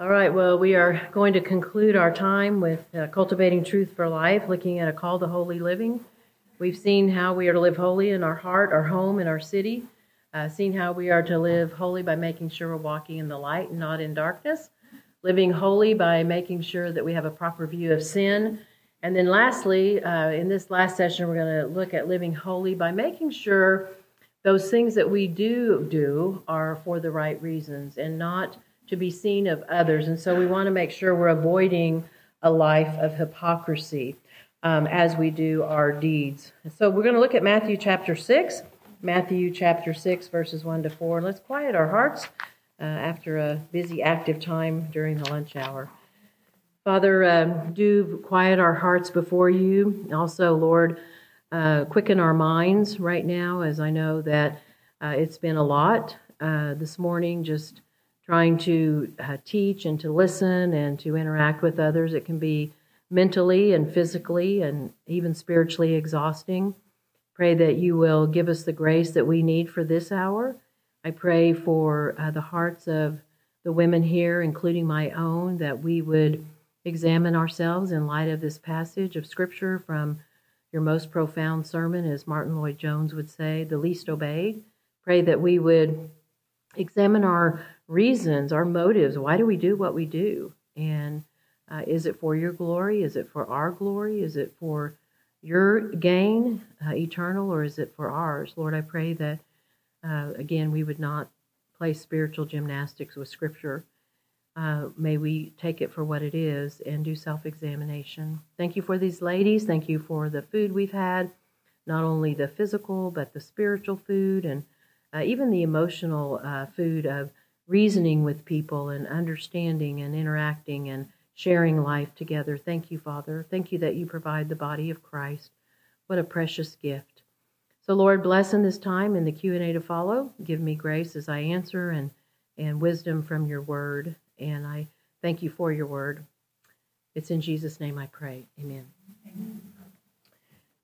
All right, well, we are going to conclude our time with uh, Cultivating Truth for Life, looking at a call to holy living. We've seen how we are to live holy in our heart, our home, and our city. Uh, seen how we are to live holy by making sure we're walking in the light and not in darkness. Living holy by making sure that we have a proper view of sin. And then, lastly, uh, in this last session, we're going to look at living holy by making sure those things that we do do are for the right reasons and not to be seen of others. And so we want to make sure we're avoiding a life of hypocrisy um, as we do our deeds. So we're going to look at Matthew chapter 6, Matthew chapter 6, verses 1 to 4. Let's quiet our hearts uh, after a busy, active time during the lunch hour. Father, um, do quiet our hearts before you. Also, Lord, uh, quicken our minds right now, as I know that uh, it's been a lot uh, this morning, just trying to uh, teach and to listen and to interact with others. It can be mentally and physically and even spiritually exhausting. Pray that you will give us the grace that we need for this hour. I pray for uh, the hearts of the women here, including my own, that we would examine ourselves in light of this passage of Scripture from your most profound sermon, as Martyn Lloyd-Jones would say, the least obeyed. Pray that we would examine our reasons, our motives. Why do we do what we do? And uh, is it for your glory? Is it for our glory? Is it for your gain, uh, eternal, or is it for ours? Lord, I pray that, uh, again, we would not play spiritual gymnastics with Scripture. Uh, may we take it for what it is and do self examination. Thank you for these ladies. Thank you for the food we've had, not only the physical, but the spiritual food and uh, even the emotional uh, food of reasoning with people and understanding and interacting and sharing life together. Thank you, Father. Thank you that you provide the body of Christ. What a precious gift. So, Lord, bless in this time in the Q&A to follow. Give me grace as I answer and, and wisdom from your word. And I thank you for your word. It's in Jesus' name I pray. Amen. Amen.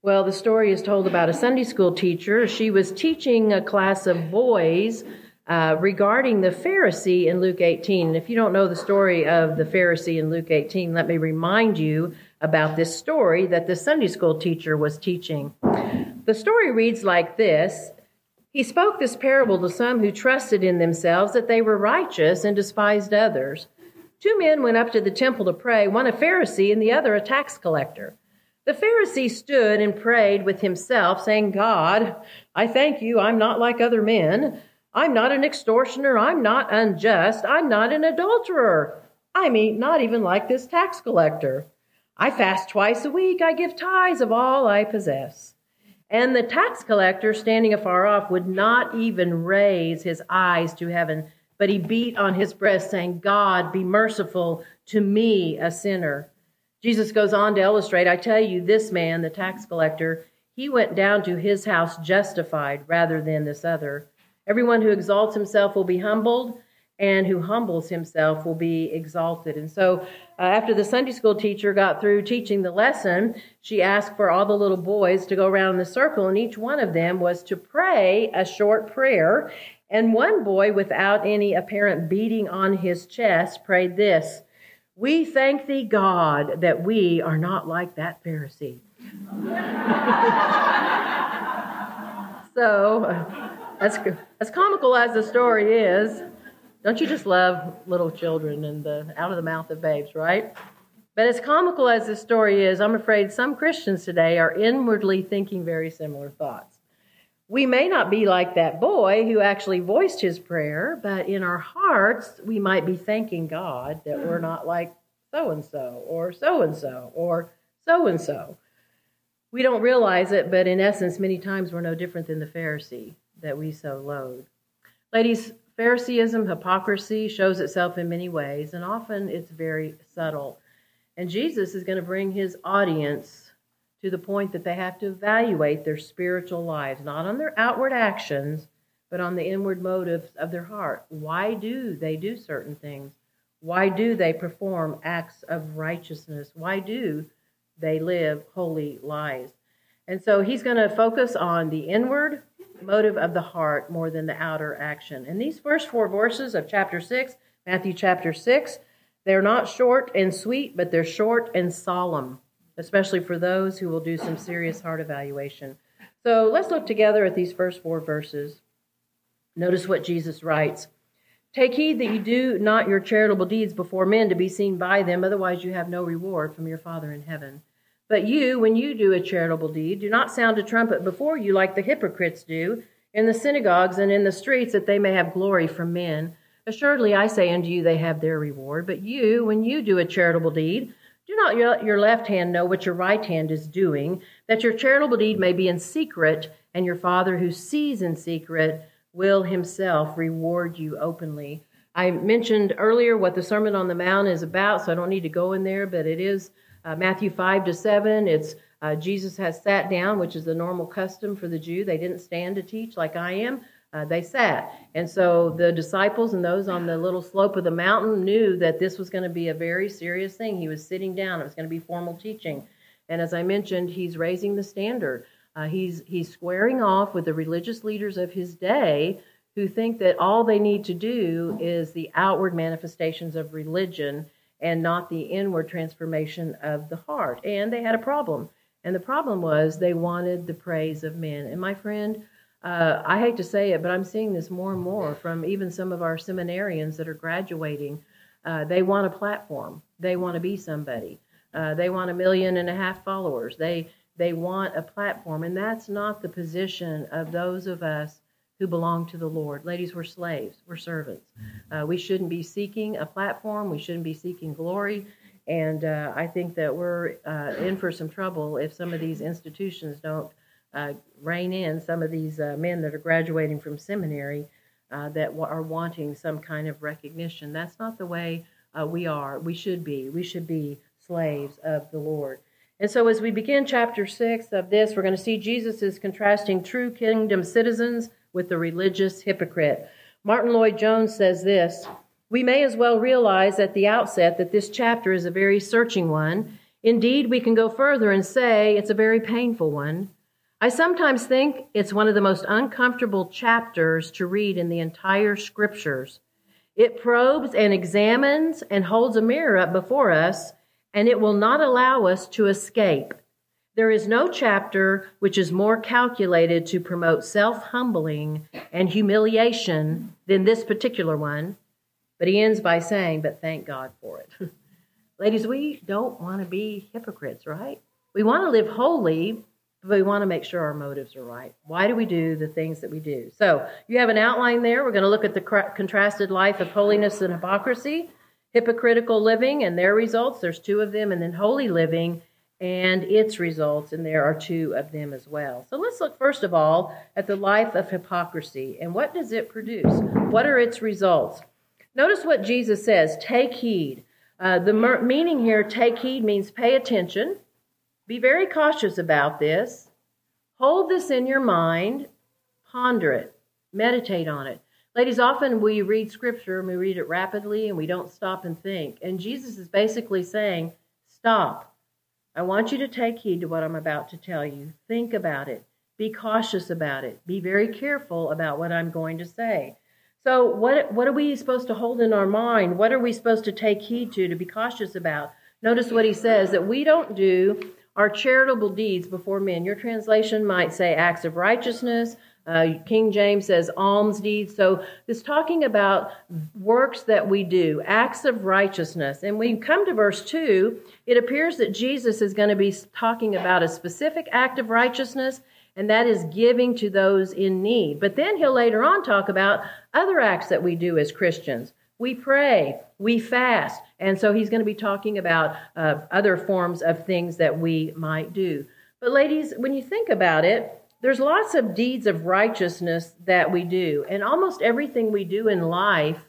Well, the story is told about a Sunday school teacher. She was teaching a class of boys uh, regarding the Pharisee in Luke 18. And if you don't know the story of the Pharisee in Luke 18, let me remind you about this story that the Sunday school teacher was teaching. The story reads like this He spoke this parable to some who trusted in themselves that they were righteous and despised others. Two men went up to the temple to pray, one a Pharisee and the other a tax collector. The Pharisee stood and prayed with himself, saying, God, I thank you, I'm not like other men. I'm not an extortioner. I'm not unjust. I'm not an adulterer. I mean, not even like this tax collector. I fast twice a week. I give tithes of all I possess. And the tax collector, standing afar off, would not even raise his eyes to heaven, but he beat on his breast, saying, God, be merciful to me, a sinner. Jesus goes on to illustrate I tell you, this man, the tax collector, he went down to his house justified rather than this other. Everyone who exalts himself will be humbled, and who humbles himself will be exalted. And so, uh, after the Sunday school teacher got through teaching the lesson, she asked for all the little boys to go around in the circle, and each one of them was to pray a short prayer. And one boy, without any apparent beating on his chest, prayed this we thank thee, God, that we are not like that Pharisee. so, uh, as, as comical as the story is, don't you just love little children and the out of the mouth of babes, right? But as comical as this story is, I'm afraid some Christians today are inwardly thinking very similar thoughts. We may not be like that boy who actually voiced his prayer, but in our hearts, we might be thanking God that we're not like so and so, or so and so, or so and so. We don't realize it, but in essence, many times we're no different than the Pharisee that we so loathe. Ladies, Phariseeism, hypocrisy shows itself in many ways, and often it's very subtle. And Jesus is going to bring his audience to the point that they have to evaluate their spiritual lives, not on their outward actions, but on the inward motives of their heart. Why do they do certain things? Why do they perform acts of righteousness? Why do they live holy lives? And so he's going to focus on the inward motive of the heart more than the outer action. And these first four verses of chapter 6, Matthew chapter 6, They're not short and sweet, but they're short and solemn, especially for those who will do some serious heart evaluation. So let's look together at these first four verses. Notice what Jesus writes Take heed that you do not your charitable deeds before men to be seen by them, otherwise, you have no reward from your Father in heaven. But you, when you do a charitable deed, do not sound a trumpet before you like the hypocrites do in the synagogues and in the streets, that they may have glory from men. Assuredly, I say unto you, they have their reward. But you, when you do a charitable deed, do not your, your left hand know what your right hand is doing, that your charitable deed may be in secret, and your Father who sees in secret will himself reward you openly. I mentioned earlier what the Sermon on the Mount is about, so I don't need to go in there, but it is uh, Matthew 5 to 7. It's uh, Jesus has sat down, which is the normal custom for the Jew. They didn't stand to teach like I am uh, they sat. And so the disciples and those on the little slope of the mountain knew that this was going to be a very serious thing. He was sitting down, it was going to be formal teaching. And as I mentioned, he's raising the standard. Uh, he's, he's squaring off with the religious leaders of his day who think that all they need to do is the outward manifestations of religion and not the inward transformation of the heart. And they had a problem. And the problem was they wanted the praise of men. And my friend, uh, I hate to say it, but I'm seeing this more and more from even some of our seminarians that are graduating. Uh, they want a platform. They want to be somebody. Uh, they want a million and a half followers. They they want a platform, and that's not the position of those of us who belong to the Lord. Ladies, we're slaves. We're servants. Uh, we shouldn't be seeking a platform. We shouldn't be seeking glory. And uh, I think that we're uh, in for some trouble if some of these institutions don't uh, rein in some of these uh, men that are graduating from seminary uh, that w- are wanting some kind of recognition. That's not the way uh, we are. We should be. We should be slaves of the Lord. And so, as we begin chapter six of this, we're going to see Jesus is contrasting true kingdom citizens with the religious hypocrite. Martyn Lloyd-Jones says this We may as well realize at the outset that this chapter is a very searching one. Indeed, we can go further and say it's a very painful one. I sometimes think it's one of the most uncomfortable chapters to read in the entire scriptures. It probes and examines and holds a mirror up before us, and it will not allow us to escape. There is no chapter which is more calculated to promote self humbling and humiliation than this particular one. But he ends by saying, But thank God for it. Ladies, we don't want to be hypocrites, right? We want to live holy, we want to make sure our motives are right. Why do we do the things that we do? So you have an outline there. We're going to look at the contrasted life of holiness and hypocrisy, hypocritical living and their results. There's two of them, and then holy living and its results, and there are two of them as well. So let's look first of all at the life of hypocrisy and what does it produce? What are its results? Notice what Jesus says take heed. Uh, the meaning here, take heed, means pay attention be very cautious about this. Hold this in your mind, ponder it, meditate on it. Ladies, often we read scripture and we read it rapidly and we don't stop and think. And Jesus is basically saying, Stop. I want you to take heed to what I'm about to tell you. Think about it. Be cautious about it. Be very careful about what I'm going to say. So, what, what are we supposed to hold in our mind? What are we supposed to take heed to, to be cautious about? Notice what he says that we don't do are charitable deeds before men. Your translation might say acts of righteousness. Uh, King James says alms deeds. So this talking about works that we do, acts of righteousness. And we come to verse 2, it appears that Jesus is going to be talking about a specific act of righteousness, and that is giving to those in need. But then he'll later on talk about other acts that we do as Christians. We pray, we fast. And so he's going to be talking about uh, other forms of things that we might do. But, ladies, when you think about it, there's lots of deeds of righteousness that we do. And almost everything we do in life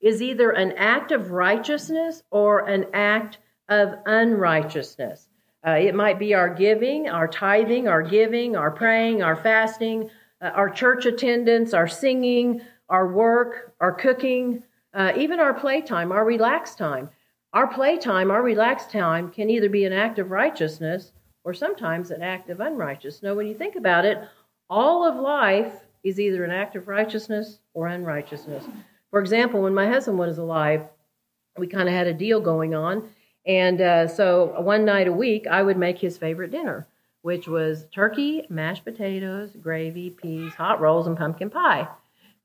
is either an act of righteousness or an act of unrighteousness. Uh, it might be our giving, our tithing, our giving, our praying, our fasting, uh, our church attendance, our singing, our work, our cooking, uh, even our playtime, our relaxed time. Our playtime, our relaxed time can either be an act of righteousness or sometimes an act of unrighteousness. Now, when you think about it, all of life is either an act of righteousness or unrighteousness. For example, when my husband was alive, we kind of had a deal going on. And uh, so one night a week, I would make his favorite dinner, which was turkey, mashed potatoes, gravy, peas, hot rolls, and pumpkin pie.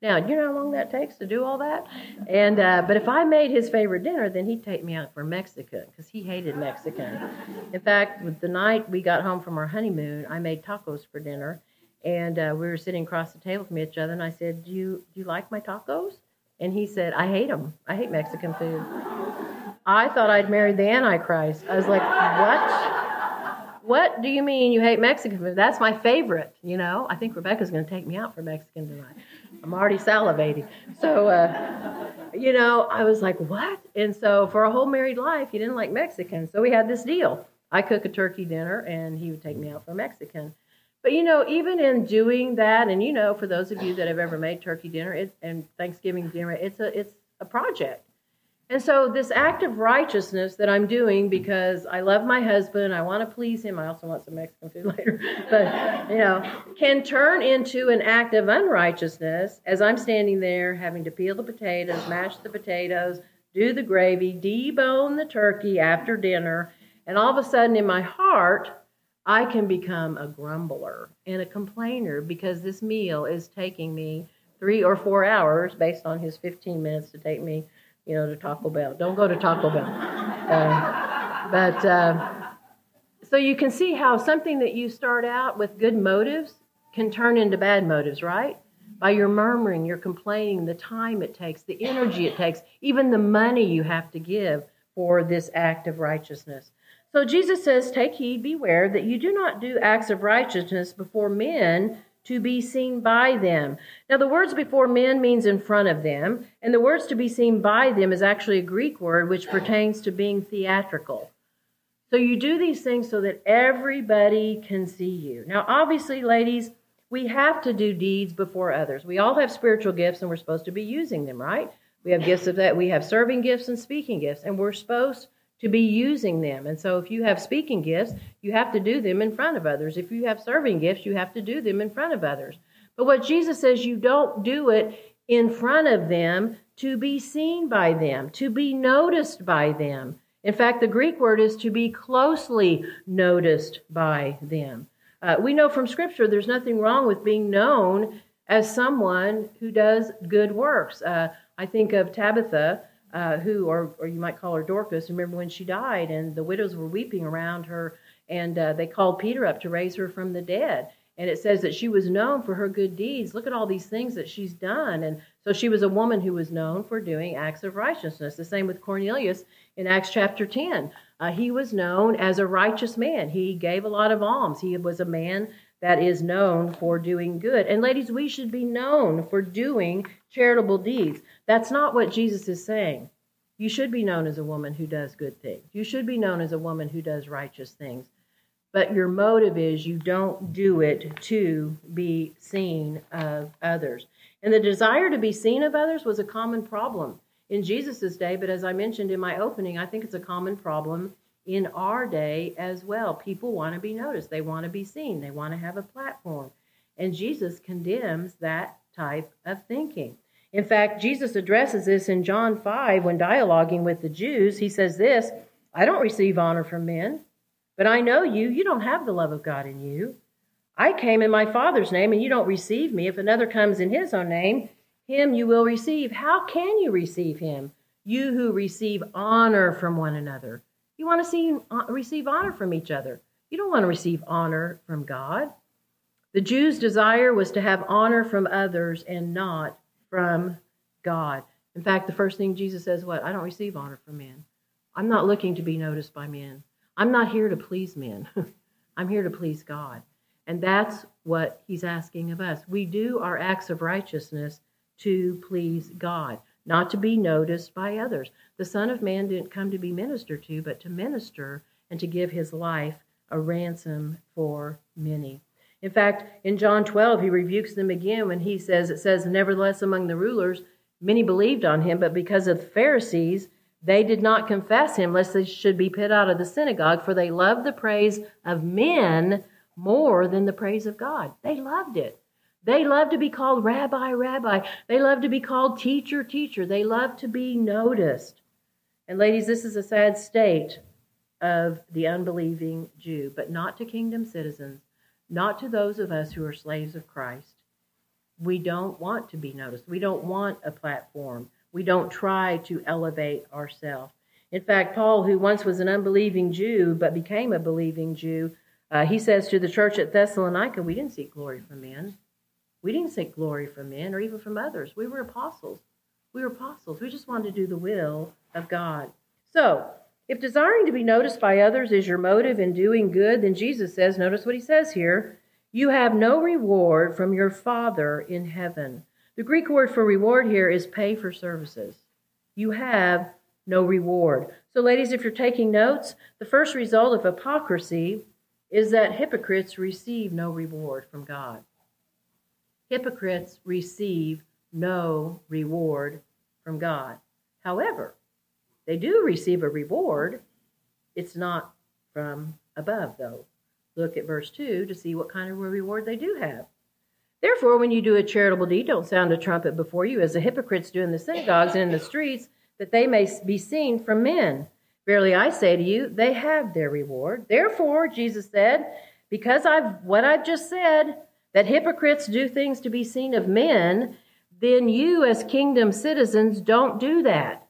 Now, you know how long that takes to do all that? And uh, but if I made his favorite dinner, then he'd take me out for Mexican because he hated Mexican. In fact, the night we got home from our honeymoon, I made tacos for dinner, and uh, we were sitting across the table from each other, and I said, "Do you do you like my tacos?" And he said, "I hate them. I hate Mexican food." I thought I'd married the Antichrist. I was like, "What?" What do you mean you hate Mexican food? That's my favorite, you know. I think Rebecca's going to take me out for Mexican tonight. I'm already salivating. So, uh, you know, I was like, what? And so for a whole married life, he didn't like Mexican. So we had this deal. I cook a turkey dinner, and he would take me out for Mexican. But you know, even in doing that, and you know, for those of you that have ever made turkey dinner it, and Thanksgiving dinner, it's a it's a project. And so, this act of righteousness that I'm doing because I love my husband, I want to please him, I also want some Mexican food later, but, you know, can turn into an act of unrighteousness as I'm standing there having to peel the potatoes, mash the potatoes, do the gravy, debone the turkey after dinner, and all of a sudden in my heart, I can become a grumbler and a complainer because this meal is taking me three or four hours based on his 15 minutes to take me you know, to Taco Bell. Don't go to Taco Bell. Uh, but uh, so you can see how something that you start out with good motives can turn into bad motives, right? By your murmuring, your complaining, the time it takes, the energy it takes, even the money you have to give for this act of righteousness. So Jesus says, Take heed, beware that you do not do acts of righteousness before men to be seen by them. Now, the words before men means in front of them, and the words to be seen by them is actually a Greek word which pertains to being theatrical. So you do these things so that everybody can see you. Now, obviously, ladies, we have to do deeds before others. We all have spiritual gifts and we're supposed to be using them, right? We have gifts of that. We have serving gifts and speaking gifts, and we're supposed to be using them. And so if you have speaking gifts, you have to do them in front of others. If you have serving gifts, you have to do them in front of others. But what Jesus says, you don't do it in front of them to be seen by them, to be noticed by them. In fact, the Greek word is to be closely noticed by them. Uh, we know from Scripture there's nothing wrong with being known as someone who does good works. Uh, I think of Tabitha, uh, who, or, or you might call her Dorcas, remember when she died and the widows were weeping around her and uh, they called Peter up to raise her from the dead. And it says that she was known for her good deeds. Look at all these things that she's done. And so she was a woman who was known for doing acts of righteousness. The same with Cornelius in Acts chapter 10. Uh, he was known as a righteous man. He gave a lot of alms. He was a man that is known for doing good. And ladies, we should be known for doing charitable deeds. That's not what Jesus is saying. You should be known as a woman who does good things. You should be known as a woman who does righteous things. But your motive is you don't do it to be seen of others. And the desire to be seen of others was a common problem in Jesus' day, but as I mentioned in my opening, I think it's a common problem in our day as well. People want to be noticed, they want to be seen, they want to have a platform. And Jesus condemns that type of thinking. In fact, Jesus addresses this in John 5 when dialoguing with the Jews. He says this I don't receive honor from men, but I know you. You don't have the love of God in you. I came in my Father's name, and you don't receive me. If another comes in his own name, him you will receive. How can you receive him? You who receive honor from one another. You want to see, uh, receive honor from each other. You don't want to receive honor from God. The Jews' desire was to have honor from others and not from God. In fact, the first thing Jesus says, What? I don't receive honor from men. I'm not looking to be noticed by men. I'm not here to please men. I'm here to please God. And that's what he's asking of us. We do our acts of righteousness to please God not to be noticed by others. The Son of Man didn't come to be ministered to, but to minister and to give his life a ransom for many. In fact, in John 12, he rebukes them again when he says, It says, Nevertheless, among the rulers, many believed on him, but because of the Pharisees, they did not confess him, lest they should be put out of the synagogue, for they loved the praise of men more than the praise of God. They loved it. They love to be called rabbi, rabbi. They love to be called teacher, teacher. They love to be noticed. And ladies, this is a sad state of the unbelieving Jew, but not to kingdom citizens, not to those of us who are slaves of Christ. We don't want to be noticed. We don't want a platform. We don't try to elevate ourselves. In fact, Paul, who once was an unbelieving Jew but became a believing Jew, uh, he says to the church at Thessalonica, We didn't seek glory from men. We didn't seek glory from men or even from others. We were apostles. We were apostles. We just wanted to do the will of God. So, if desiring to be noticed by others is your motive in doing good, then Jesus says, notice what he says here, you have no reward from your Father in heaven. The Greek word for reward here is pay for services. You have no reward. So, ladies, if you're taking notes, the first result of hypocrisy is that hypocrites receive no reward from God. Hypocrites receive no reward from God. However, they do receive a reward. It's not from above, though. Look at verse 2 to see what kind of reward they do have. Therefore, when you do a charitable deed, don't sound a trumpet before you, as the hypocrites do in the synagogues and in the streets, that they may be seen from men. Verily, I say to you, they have their reward. Therefore, Jesus said, because I've what I've just said, that hypocrites do things to be seen of men, then you, as kingdom citizens, don't do that.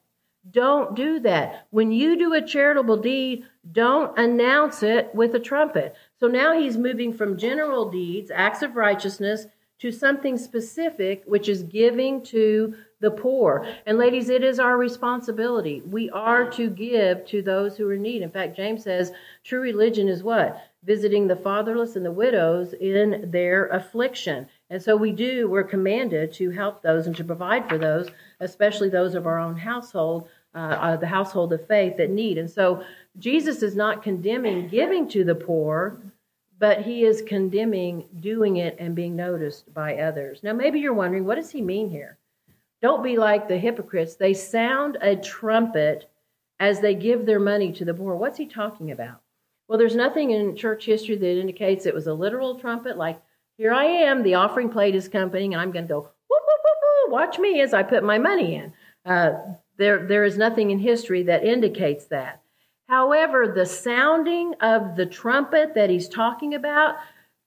Don't do that. When you do a charitable deed, don't announce it with a trumpet. So now he's moving from general deeds, acts of righteousness, to something specific, which is giving to the poor. And ladies, it is our responsibility. We are to give to those who are in need. In fact, James says true religion is what? Visiting the fatherless and the widows in their affliction. And so we do, we're commanded to help those and to provide for those, especially those of our own household uh, uh, the household of faith that need. And so Jesus is not condemning giving to the poor, but he is condemning doing it and being noticed by others. Now, maybe you're wondering, what does he mean here? Don't be like the hypocrites. They sound a trumpet as they give their money to the poor. What's he talking about? Well, there's nothing in church history that indicates it was a literal trumpet, like, here I am, the offering plate is coming, and I'm going to go, whoop, whoop, whoop, watch me as I put my money in. Uh, there, there is nothing in history that indicates that. However, the sounding of the trumpet that he's talking about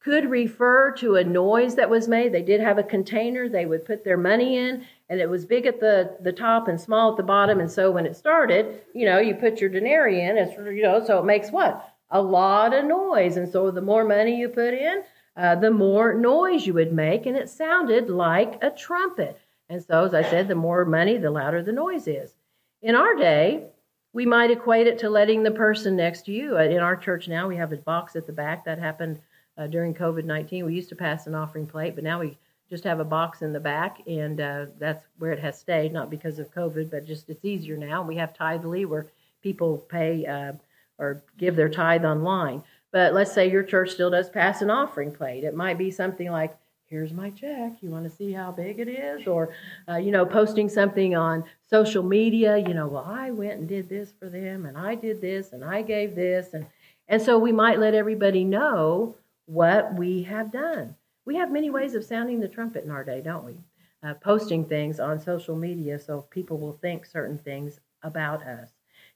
could refer to a noise that was made. They did have a container they would put their money in, and it was big at the, the top and small at the bottom. And so when it started, you know, you put your denarii in, it's, you know, so it makes what? A lot of noise. And so the more money you put in, uh, the more noise you would make, and it sounded like a trumpet. And so, as I said, the more money, the louder the noise is. In our day, we might equate it to letting the person next to you. Uh, in our church now, we have a box at the back. That happened uh, during COVID 19. We used to pass an offering plate, but now we just have a box in the back, and uh, that's where it has stayed, not because of COVID, but just it's easier now. We have Tithely where people pay uh, or give their tithe online. But let's say your church still does pass an offering plate. It might be something like here's my check. You want to see how big it is? Or, uh, you know, posting something on social media, you know, well, I went and did this for them and I did this and I gave this. And, and so we might let everybody know what we have done. We have many ways of sounding the trumpet in our day, don't we? Uh, posting things on social media so people will think certain things about us.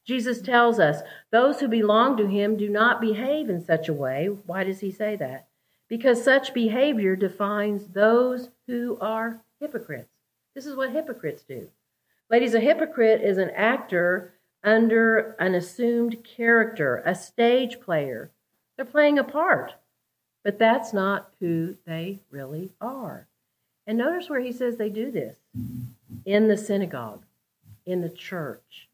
Jesus tells us those who belong to him do not behave in such a way. Why does he say that? because such behavior defines those who are hypocrites. This is what hypocrites do. Ladies, a hypocrite is an actor under an assumed character, a stage player. They're playing a part, but that's not who they really are. And notice where he says they do this in the synagogue, in the church,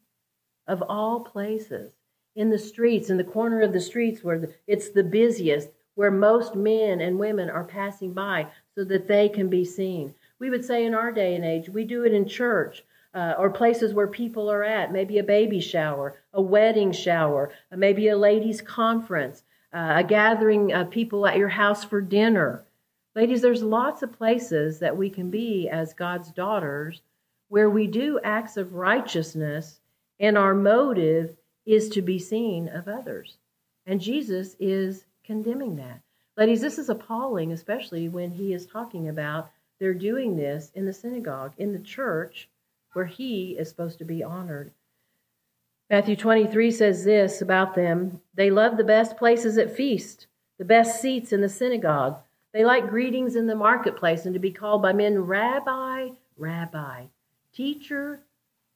of all places, in the streets, in the corner of the streets where it's the busiest, where most men and women are passing by so that they can be seen. We would say in our day and age, we do it in church uh, or places where people are at, maybe a baby shower, a wedding shower, maybe a ladies' conference, uh, a gathering of people at your house for dinner. Ladies, there's lots of places that we can be as God's daughters where we do acts of righteousness and our motive is to be seen of others. And Jesus is condemning that. Ladies, this is appalling, especially when he is talking about they're doing this in the synagogue, in the church, where he is supposed to be honored. Matthew 23 says this about them They love the best places at feast, the best seats in the synagogue. They like greetings in the marketplace and to be called by men rabbi, rabbi, teacher,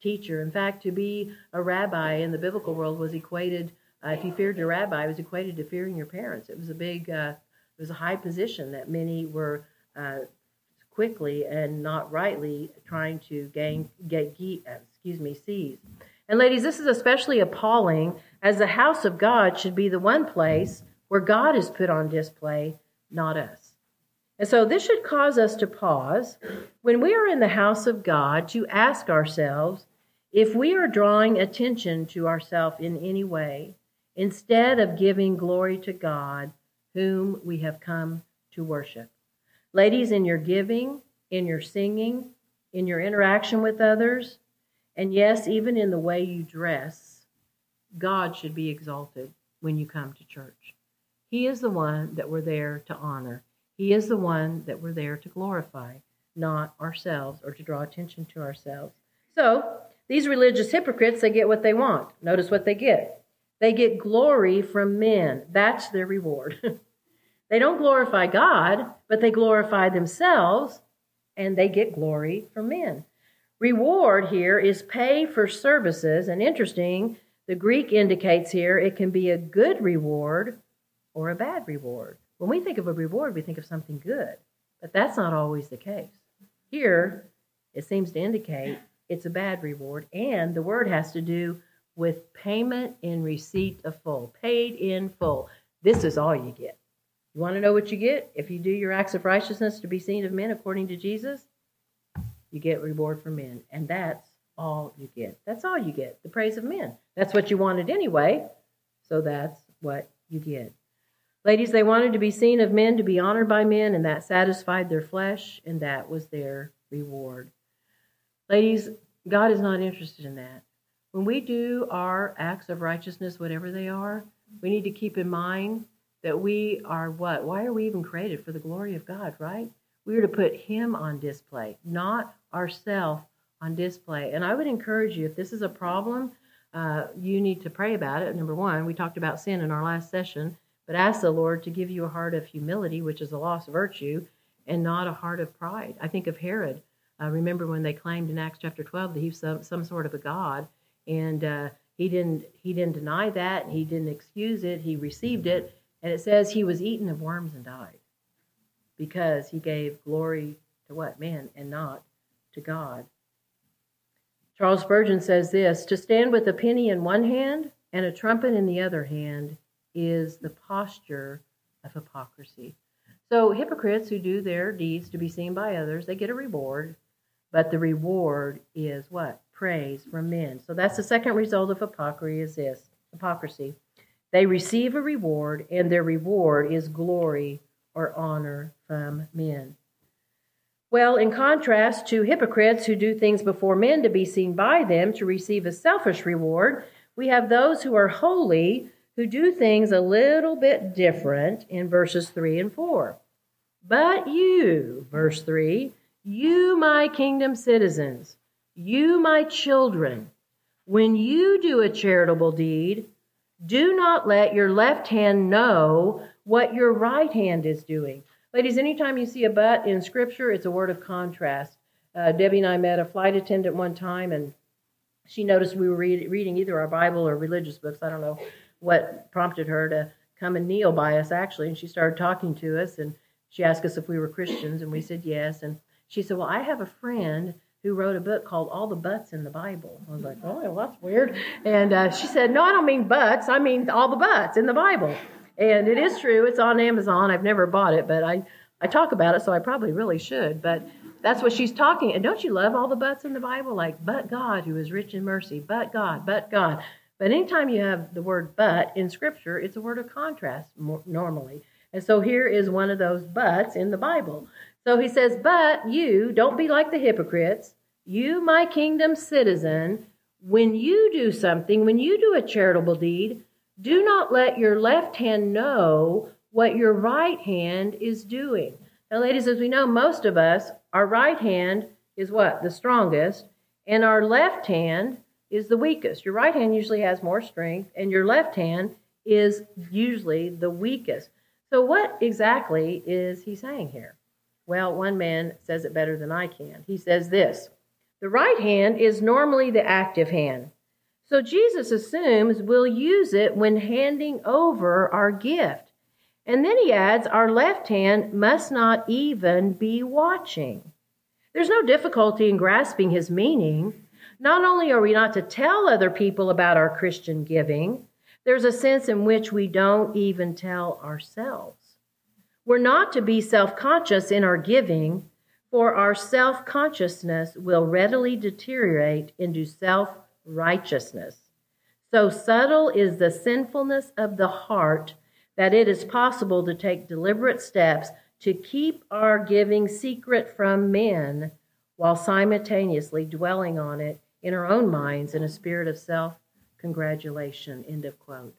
teacher. In fact, to be a rabbi in the biblical world was equated, uh, if you feared your rabbi, it was equated to fearing your parents. It was a big, uh, it was a high position that many were uh, quickly and not rightly trying to gain, get, excuse me, seize. And ladies, this is especially appalling as the house of God should be the one place where God is put on display, not us. And so this should cause us to pause when we are in the house of God to ask ourselves if we are drawing attention to ourselves in any way instead of giving glory to God whom we have come to worship. Ladies, in your giving, in your singing, in your interaction with others, and yes, even in the way you dress, God should be exalted when you come to church. He is the one that we're there to honor. He is the one that we're there to glorify, not ourselves or to draw attention to ourselves. So, these religious hypocrites, they get what they want. Notice what they get. They get glory from men. That's their reward. they don't glorify God, but they glorify themselves and they get glory from men. Reward here is pay for services, and interesting, the Greek indicates here it can be a good reward or a bad reward. When we think of a reward, we think of something good, but that's not always the case. Here, it seems to indicate it's a bad reward, and the word has to do with payment in receipt of full, paid in full. This is all you get. You want to know what you get? If you do your acts of righteousness to be seen of men according to Jesus, you get reward from men. And that's all you get. That's all you get the praise of men. That's what you wanted anyway. So that's what you get. Ladies, they wanted to be seen of men, to be honored by men, and that satisfied their flesh, and that was their reward. Ladies, God is not interested in that. When we do our acts of righteousness, whatever they are, we need to keep in mind that we are what? Why are we even created? For the glory of God, right? We are to put Him on display, not ourself on display. And I would encourage you, if this is a problem, uh, you need to pray about it. Number one, we talked about sin in our last session, but ask the Lord to give you a heart of humility, which is a lost virtue, and not a heart of pride. I think of Herod. Uh, remember when they claimed in Acts chapter 12 that he was some, some sort of a god, and uh, he didn't he didn't deny that, and he didn't excuse it, he received it, and it says he was eaten of worms and died because he gave glory to what? Man, and not to God. Charles Spurgeon says this To stand with a penny in one hand and a trumpet in the other hand is the posture of hypocrisy. So, hypocrites who do their deeds to be seen by others, they get a reward, but the reward is what? Praise from men. So, that's the second result of hypocrisy is this hypocrisy. They receive a reward, and their reward is glory or honor from men. Well, in contrast to hypocrites who do things before men to be seen by them to receive a selfish reward, we have those who are holy who do things a little bit different in verses 3 and 4. But you, verse 3, you, my kingdom citizens, you, my children, when you do a charitable deed, do not let your left hand know what your right hand is doing. Ladies, anytime you see a but in Scripture, it's a word of contrast. Uh, Debbie and I met a flight attendant one time, and she noticed we were read, reading either our Bible or religious books. I don't know what prompted her to come and kneel by us, actually. And she started talking to us, and she asked us if we were Christians, and we said yes. And she said, Well, I have a friend who wrote a book called All the Butts in the Bible. I was like, Oh, well, that's weird. And uh, she said, No, I don't mean butts. I mean all the butts in the Bible. And it is true. It's on Amazon. I've never bought it, but I, I talk about it, so I probably really should. But that's what she's talking. And don't you love all the buts in the Bible? Like, but God, who is rich in mercy, but God, but God. But anytime you have the word but in Scripture, it's a word of contrast normally. And so here is one of those buts in the Bible. So he says, But you, don't be like the hypocrites. You, my kingdom citizen, when you do something, when you do a charitable deed, do not let your left hand know what your right hand is doing. Now, ladies, as we know, most of us, our right hand is what? The strongest. And our left hand, is the weakest. Your right hand usually has more strength, and your left hand is usually the weakest. So, what exactly is he saying here? Well, one man says it better than I can. He says this The right hand is normally the active hand. So, Jesus assumes we'll use it when handing over our gift. And then he adds, Our left hand must not even be watching. There's no difficulty in grasping his meaning. Not only are we not to tell other people about our Christian giving, there's a sense in which we don't even tell ourselves. We're not to be self conscious in our giving, for our self consciousness will readily deteriorate into self righteousness. So subtle is the sinfulness of the heart that it is possible to take deliberate steps to keep our giving secret from men while simultaneously dwelling on it in our own minds in a spirit of self congratulation. End of quote.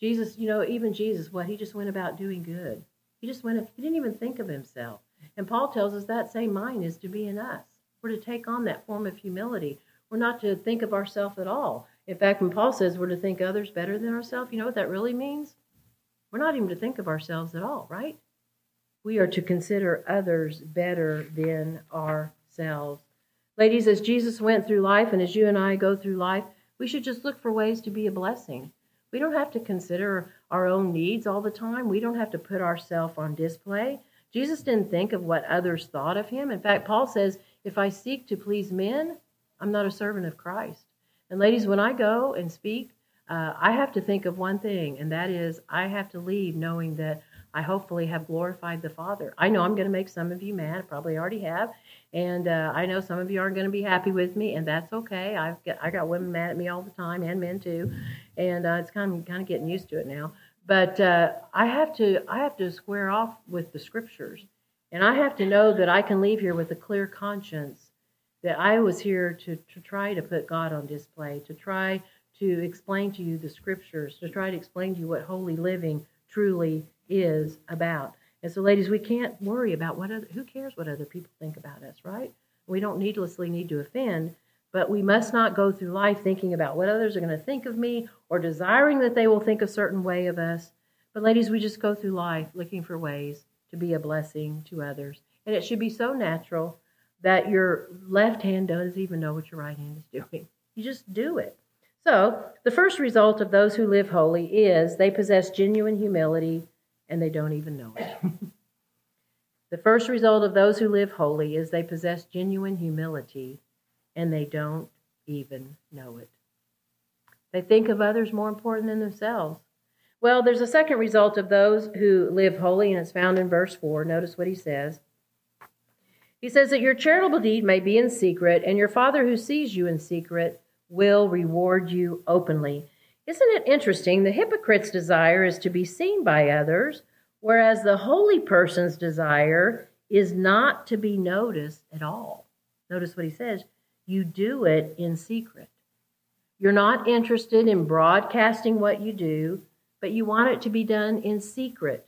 Jesus, you know, even Jesus, what he just went about doing good. He just went, he didn't even think of himself. And Paul tells us that same mind is to be in us. We're to take on that form of humility. We're not to think of ourselves at all. In fact, when Paul says we're to think others better than ourselves, you know what that really means? We're not even to think of ourselves at all, right? We are to consider others better than ourselves. Ladies, as Jesus went through life and as you and I go through life, we should just look for ways to be a blessing. We don't have to consider our own needs all the time. We don't have to put ourselves on display. Jesus didn't think of what others thought of him. In fact, Paul says, if I seek to please men, I'm not a servant of Christ. And ladies, when I go and speak, uh, I have to think of one thing, and that is I have to leave knowing that I hopefully have glorified the Father. I know I'm going to make some of you mad, probably already have, and uh, I know some of you aren't going to be happy with me, and that's okay. I've got I got women mad at me all the time, and men too, and uh, it's kind of kind of getting used to it now. But uh, I have to I have to square off with the Scriptures, and I have to know that I can leave here with a clear conscience that I was here to to try to put God on display, to try to explain to you the Scriptures, to try to explain to you what holy living truly is about. And so, ladies, we can't worry about what other, who cares what other people think about us, right? We don't needlessly need to offend, but we must not go through life thinking about what others are going to think of me or desiring that they will think a certain way of us. But, ladies, we just go through life looking for ways to be a blessing to others. And it should be so natural that your left hand doesn't even know what your right hand is doing. You just do it. So, the first result of those who live holy is they possess genuine humility and they don't even know it. the first result of those who live holy is they possess genuine humility and they don't even know it. They think of others more important than themselves. Well, there's a second result of those who live holy, and it's found in verse 4. Notice what he says. He says that your charitable deed may be in secret, and your Father who sees you in secret will reward you openly. Isn't it interesting? The hypocrite's desire is to be seen by others, whereas the holy person's desire is not to be noticed at all. Notice what he says you do it in secret. You're not interested in broadcasting what you do, but you want it to be done in secret,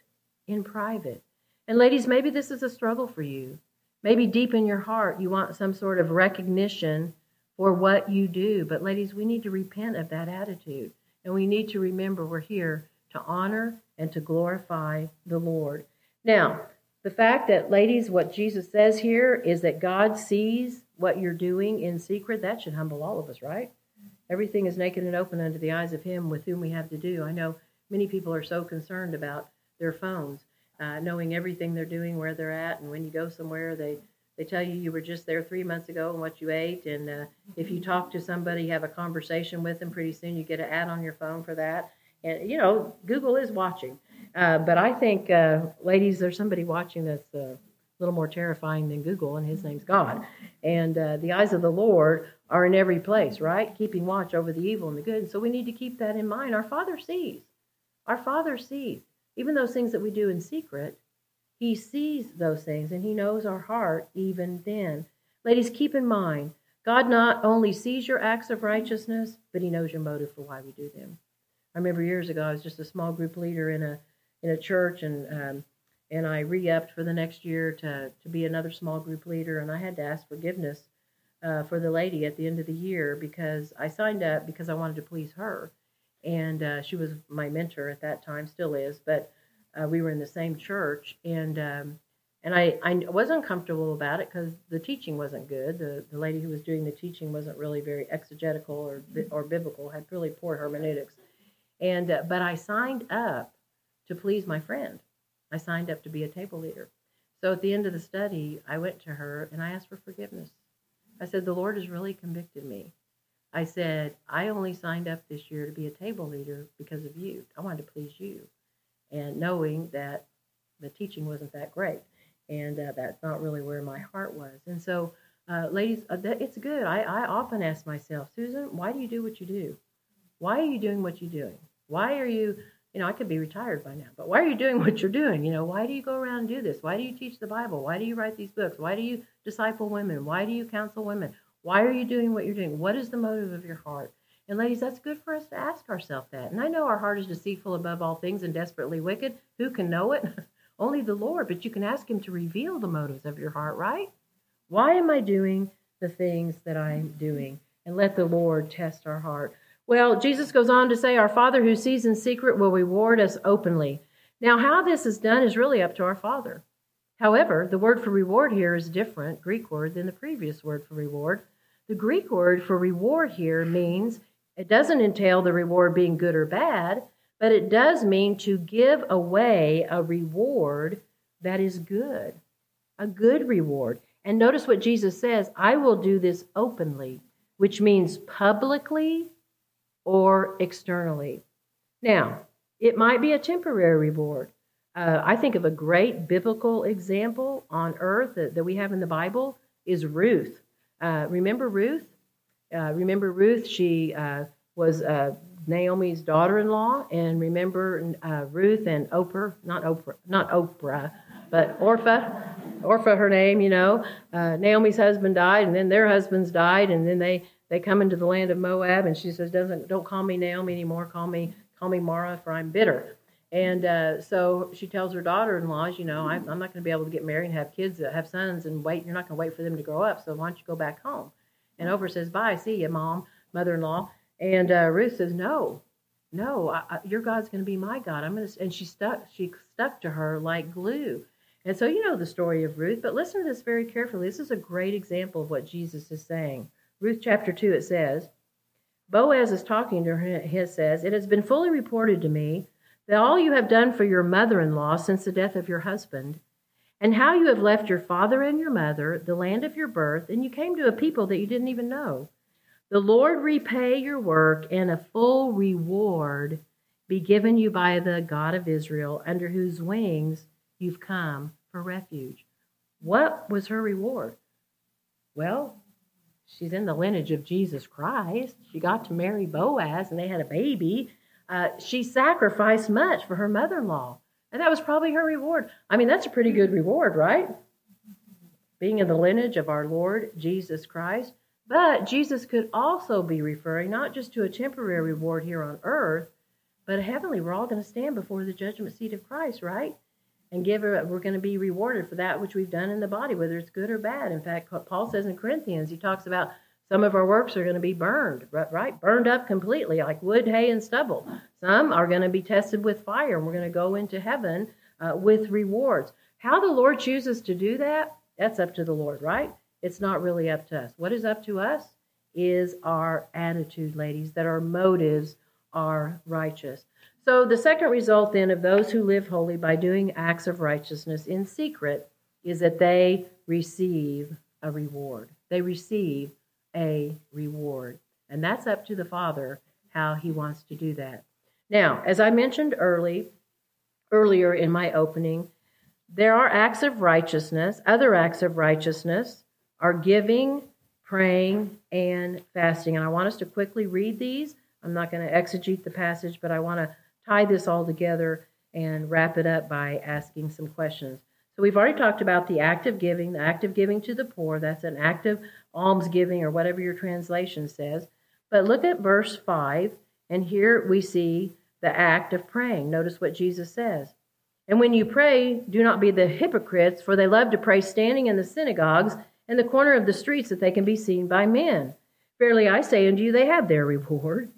in private. And ladies, maybe this is a struggle for you. Maybe deep in your heart, you want some sort of recognition for what you do. But, ladies, we need to repent of that attitude. And we need to remember we're here to honor and to glorify the Lord. Now, the fact that, ladies, what Jesus says here is that God sees what you're doing in secret, that should humble all of us, right? Everything is naked and open under the eyes of Him with whom we have to do. I know many people are so concerned about their phones, uh, knowing everything they're doing, where they're at, and when you go somewhere, they they tell you you were just there three months ago and what you ate. And uh, if you talk to somebody, have a conversation with them, pretty soon you get an ad on your phone for that. And, you know, Google is watching. Uh, but I think, uh, ladies, there's somebody watching that's uh, a little more terrifying than Google, and his name's God. And uh, the eyes of the Lord are in every place, right? Keeping watch over the evil and the good. And so we need to keep that in mind. Our Father sees. Our Father sees. Even those things that we do in secret, he sees those things and He knows our heart even then. Ladies, keep in mind, God not only sees your acts of righteousness, but He knows your motive for why we do them. I remember years ago, I was just a small group leader in a in a church, and um, and I re-upped for the next year to to be another small group leader, and I had to ask forgiveness uh, for the lady at the end of the year because I signed up because I wanted to please her. And uh, she was my mentor at that time, still is, but uh, we were in the same church. And um, and I, I was uncomfortable about it because the teaching wasn't good. The, the lady who was doing the teaching wasn't really very exegetical or, or biblical, had really poor hermeneutics. And, uh, but I signed up to please my friend. I signed up to be a table leader. So at the end of the study, I went to her and I asked for forgiveness. I said, The Lord has really convicted me. I said, I only signed up this year to be a table leader because of you. I wanted to please you. And knowing that the teaching wasn't that great and uh, that's not really where my heart was. And so, uh, ladies, uh, that, it's good. I, I often ask myself, Susan, why do you do what you do? Why are you doing what you're doing? Why are you, you know, I could be retired by now, but why are you doing what you're doing? You know, why do you go around and do this? Why do you teach the Bible? Why do you write these books? Why do you disciple women? Why do you counsel women? Why are you doing what you're doing? What is the motive of your heart? And ladies, that's good for us to ask ourselves that. And I know our heart is deceitful above all things and desperately wicked. Who can know it? Only the Lord, but you can ask Him to reveal the motives of your heart, right? Why am I doing the things that I'm doing? And let the Lord test our heart. Well, Jesus goes on to say, Our Father who sees in secret will reward us openly. Now, how this is done is really up to our Father. However, the word for reward here is different, Greek word, than the previous word for reward. The Greek word for reward here means it doesn't entail the reward being good or bad, but it does mean to give away a reward that is good, a good reward. And notice what Jesus says I will do this openly, which means publicly or externally. Now, it might be a temporary reward. Uh, I think of a great biblical example on earth that, that we have in the Bible is Ruth. Uh, remember Ruth? Uh, remember Ruth? She uh, was uh, Naomi's daughter-in-law, and remember Ruth and Oprah, not Oprah, not Oprah, but Orpah, Orpah, her name. You know, Naomi's husband died, and then their husbands died, and then they they come into the land of Moab, and she says, "Doesn't don't call me Naomi anymore. Call me call me Mara, for I'm bitter." And uh, so she tells her daughter-in-laws, you know, I'm, I'm not going to be able to get married and have kids, uh, have sons, and wait. You're not going to wait for them to grow up. So why don't you go back home? And Oprah says, "Bye, see you, mom, mother-in-law." And uh, Ruth says, "No, no, I, I, your God's going to be my God. I'm going to." And she stuck. She stuck to her like glue. And so you know the story of Ruth, but listen to this very carefully. This is a great example of what Jesus is saying. Ruth chapter two. It says, Boaz is talking to her. He says, "It has been fully reported to me that all you have done for your mother-in-law since the death of your husband." And how you have left your father and your mother, the land of your birth, and you came to a people that you didn't even know. The Lord repay your work, and a full reward be given you by the God of Israel, under whose wings you've come for refuge. What was her reward? Well, she's in the lineage of Jesus Christ. She got to marry Boaz, and they had a baby. Uh, she sacrificed much for her mother in law, and that was probably her reward. I mean, that's a pretty good reward, right? Being in the lineage of our Lord Jesus Christ. But Jesus could also be referring not just to a temporary reward here on earth, but heavenly. We're all going to stand before the judgment seat of Christ, right? And give we're going to be rewarded for that which we've done in the body, whether it's good or bad. In fact, Paul says in Corinthians, he talks about some of our works are going to be burned, right? Burned up completely, like wood, hay, and stubble. Some are going to be tested with fire, and we're going to go into heaven uh, with rewards. How the Lord chooses to do that, that's up to the Lord, right? It's not really up to us. What is up to us is our attitude, ladies, that our motives are righteous. So, the second result then of those who live holy by doing acts of righteousness in secret is that they receive a reward. They receive a reward. And that's up to the Father how he wants to do that. Now, as I mentioned early, earlier in my opening, there are acts of righteousness, other acts of righteousness are giving, praying, and fasting. And I want us to quickly read these. I'm not going to exegete the passage, but I want to tie this all together and wrap it up by asking some questions. So we've already talked about the act of giving, the act of giving to the poor. That's an act of almsgiving or whatever your translation says. But look at verse 5, and here we see the act of praying. Notice what Jesus says. And when you pray, do not be the hypocrites, for they love to pray standing in the synagogues in the corner of the streets that they can be seen by men. Verily I say unto you, they have their reward.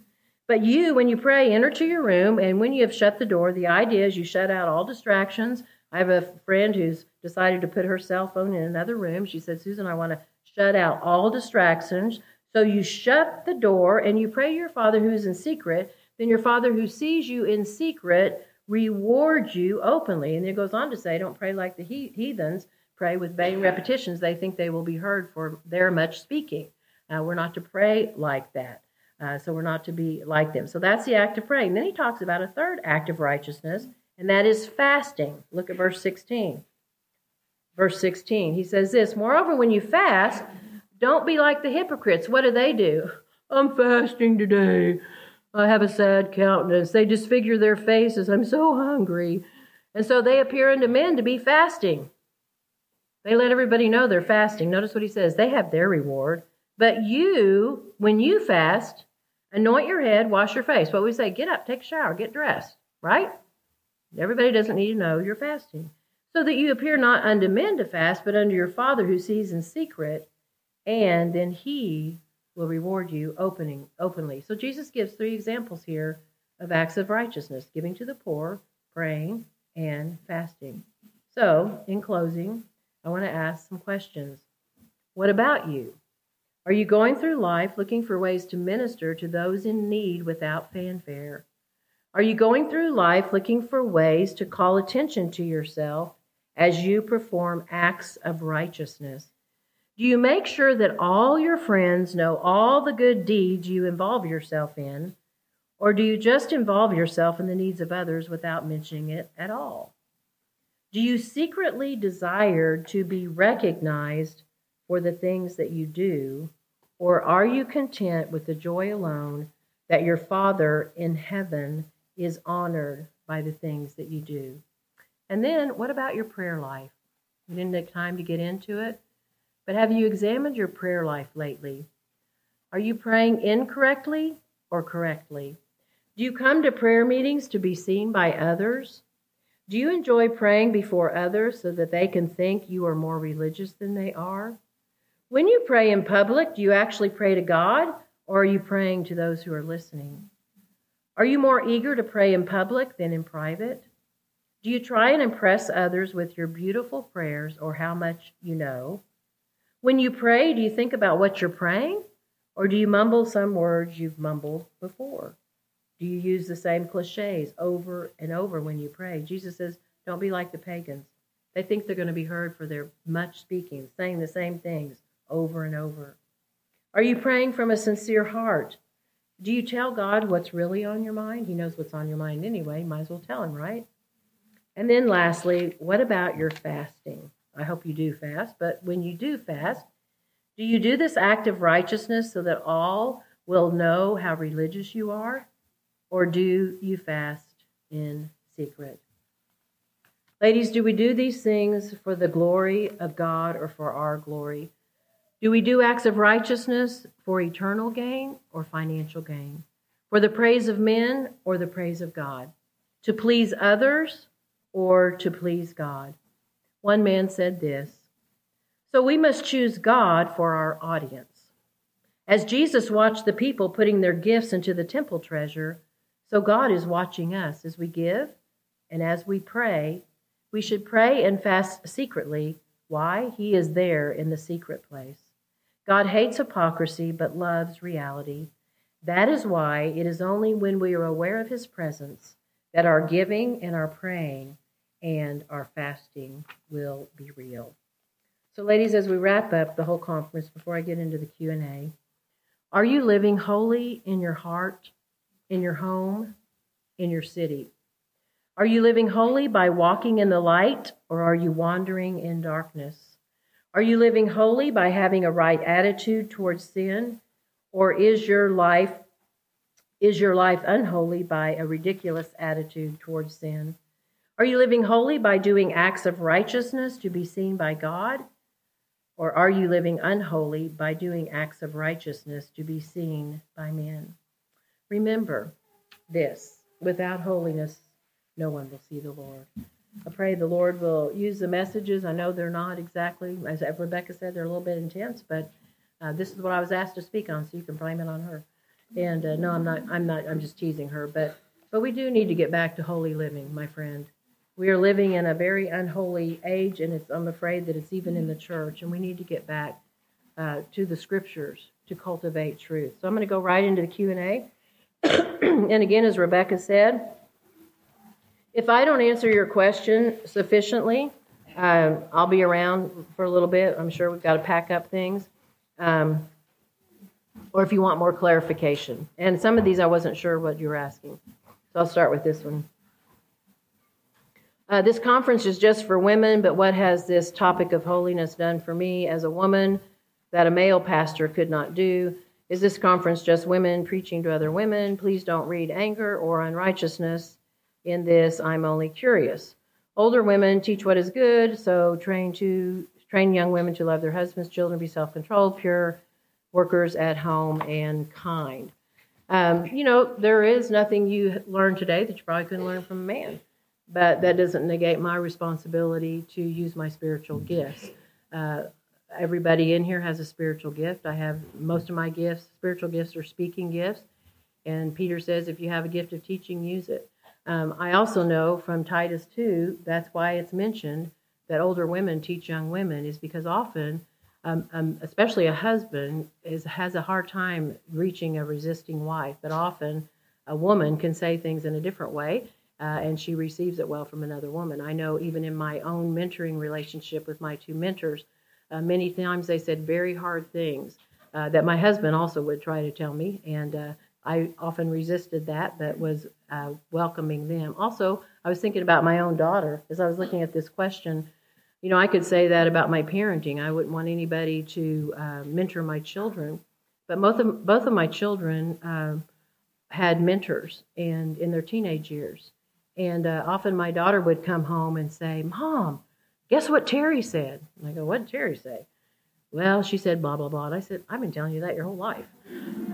But you, when you pray, enter to your room, and when you have shut the door, the idea is you shut out all distractions. I have a friend who's decided to put her cell phone in another room. She said, Susan, I want to shut out all distractions. So you shut the door and you pray your Father who is in secret. Then your Father who sees you in secret rewards you openly. And it goes on to say, don't pray like the heathens, pray with vain repetitions. They think they will be heard for their much speaking. Uh, we're not to pray like that. Uh, so we're not to be like them. So that's the act of praying. Then he talks about a third act of righteousness, and that is fasting. Look at verse 16. Verse 16, he says this Moreover, when you fast, don't be like the hypocrites. What do they do? I'm fasting today. I have a sad countenance. They disfigure their faces. I'm so hungry. And so they appear unto men to be fasting. They let everybody know they're fasting. Notice what he says they have their reward. But you, when you fast, anoint your head, wash your face. What we say, get up, take a shower, get dressed, right? Everybody doesn't need to know you're fasting. So that you appear not unto men to fast, but unto your Father who sees in secret, and then he will reward you opening openly. So Jesus gives three examples here of acts of righteousness giving to the poor, praying, and fasting. So, in closing, I want to ask some questions. What about you? Are you going through life looking for ways to minister to those in need without fanfare? Are you going through life looking for ways to call attention to yourself as you perform acts of righteousness? Do you make sure that all your friends know all the good deeds you involve yourself in? Or do you just involve yourself in the needs of others without mentioning it at all? Do you secretly desire to be recognized for the things that you do? Or are you content with the joy alone that your Father in heaven is honored by the things that you do? And then, what about your prayer life? We didn't take time to get into it, but have you examined your prayer life lately? Are you praying incorrectly or correctly? Do you come to prayer meetings to be seen by others? Do you enjoy praying before others so that they can think you are more religious than they are? When you pray in public, do you actually pray to God or are you praying to those who are listening? Are you more eager to pray in public than in private? Do you try and impress others with your beautiful prayers or how much you know? When you pray, do you think about what you're praying or do you mumble some words you've mumbled before? Do you use the same cliches over and over when you pray? Jesus says, don't be like the pagans. They think they're going to be heard for their much speaking, saying the same things over and over? Are you praying from a sincere heart? Do you tell God what's really on your mind? He knows what's on your mind anyway. Might as well tell him, right? And then lastly, what about your fasting? I hope you do fast, but when you do fast, do you do this act of righteousness so that all will know how religious you are? Or do you fast in secret? Ladies, do we do these things for the glory of God or for our glory? Do we do acts of righteousness for eternal gain or financial gain? For the praise of men or the praise of God? To please others or to please God? One man said this So we must choose God for our audience. As Jesus watched the people putting their gifts into the temple treasure, so God is watching us as we give and as we pray. We should pray and fast secretly. Why? He is there in the secret place. God hates hypocrisy but loves reality. That is why it is only when we are aware of His presence that our giving and our praying and our fasting will be real. So ladies, as we wrap up the whole conference before I get into the Q&A, are you living holy in your heart, in your home, in your city? Are you living holy by walking in the light or are you wandering in darkness? Are you living holy by having a right attitude towards sin? Or is your life is your life unholy by a ridiculous attitude towards sin? Are you living holy by doing acts of righteousness to be seen by God? Or are you living unholy by doing acts of righteousness to be seen by men? Remember this without holiness, no one will see the Lord. I pray the Lord will use the messages. I know they're not exactly, as Rebecca said, they're a little bit intense, but uh, this is what I was asked to speak on, so you can blame it on her. And uh, no, I'm not. I'm not. I'm just teasing her. But but we do need to get back to holy living, my friend. We are living in a very unholy age, and it's, I'm afraid that it's even in the church. And we need to get back uh, to the scriptures to cultivate truth. So I'm going to go right into the Q and A. and again, as Rebecca said, if I don't answer your question sufficiently, uh, I'll be around for a little bit. I'm sure we've got to pack up things. Um, or if you want more clarification. And some of these I wasn't sure what you were asking. So I'll start with this one. Uh, this conference is just for women, but what has this topic of holiness done for me as a woman that a male pastor could not do? Is this conference just women preaching to other women? Please don't read anger or unrighteousness in this. I'm only curious. Older women teach what is good, so train to train young women to love their husbands, children, be self-controlled, pure, workers at home, and kind. Um, you know, there is nothing you learn today that you probably couldn't learn from a man, but that doesn't negate my responsibility to use my spiritual gifts. Uh, everybody in here has a spiritual gift. I have most of my gifts, spiritual gifts, are speaking gifts. And Peter says, if you have a gift of teaching, use it. Um, I also know from Titus 2, that's why it's mentioned that older women teach young women, is because often um, um, especially a husband, is has a hard time reaching a resisting wife. But often, a woman can say things in a different way, uh, and she receives it well from another woman. I know even in my own mentoring relationship with my two mentors, uh, many times they said very hard things uh, that my husband also would try to tell me, and uh, I often resisted that, but was uh, welcoming them. Also, I was thinking about my own daughter as I was looking at this question you know, I could say that about my parenting. I wouldn't want anybody to uh, mentor my children, but both of both of my children had mentors, and in their teenage years, and uh, often my daughter would come home and say, "Mom, guess what Terry said?" And I go, "What did Terry say?" Well, she said blah blah blah. And I said, "I've been telling you that your whole life,"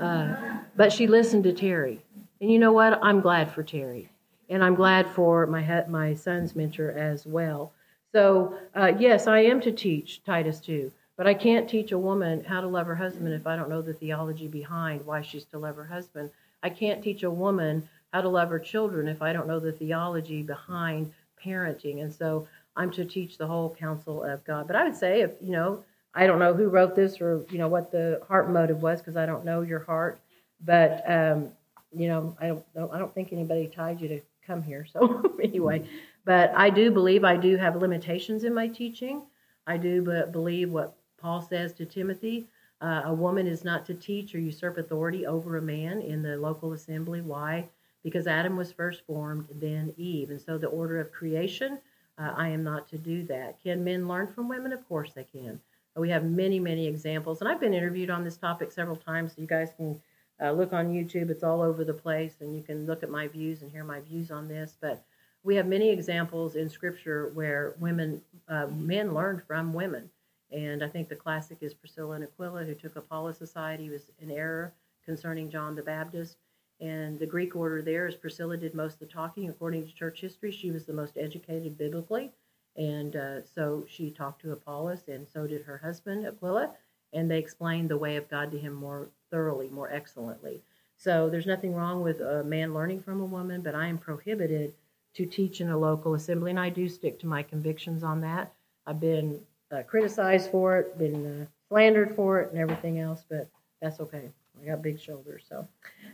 uh, but she listened to Terry, and you know what? I'm glad for Terry, and I'm glad for my my son's mentor as well so, uh, yes, I am to teach Titus 2, but I can't teach a woman how to love her husband if I don't know the theology behind why she's to love her husband. I can't teach a woman how to love her children if I don't know the theology behind parenting. And so I'm to teach the whole counsel of God. But I would say, if, you know, I don't know who wrote this or, you know, what the heart motive was because I don't know your heart. But, um, you know, I don't, I don't think anybody tied you to come here. So anyway, but I do believe I do have limitations in my teaching. I do but believe what Paul says to Timothy uh, a woman is not to teach or usurp authority over a man in the local assembly. Why? Because Adam was first formed, then Eve. And so, the order of creation, uh, I am not to do that. Can men learn from women? Of course they can. We have many, many examples. And I've been interviewed on this topic several times, so you guys can uh, look on YouTube. It's all over the place, and you can look at my views and hear my views on this. But we have many examples in Scripture where women, uh, men learned from women. And I think the classic is Priscilla and Aquila, who took Apollos aside. He was in error concerning John the Baptist. And the Greek order there is Priscilla did most of the talking. According to church history, she was the most educated biblically. And uh, so she talked to Apollos, and so did her husband, Aquila. And they explained the way of God to him more thoroughly, more excellently. So there's nothing wrong with a man learning from a woman, but I am prohibited to teach in a local assembly, and I do stick to my convictions on that. I've been uh, criticized for it, been uh, slandered for it, and everything else, but that's okay. I got big shoulders. So,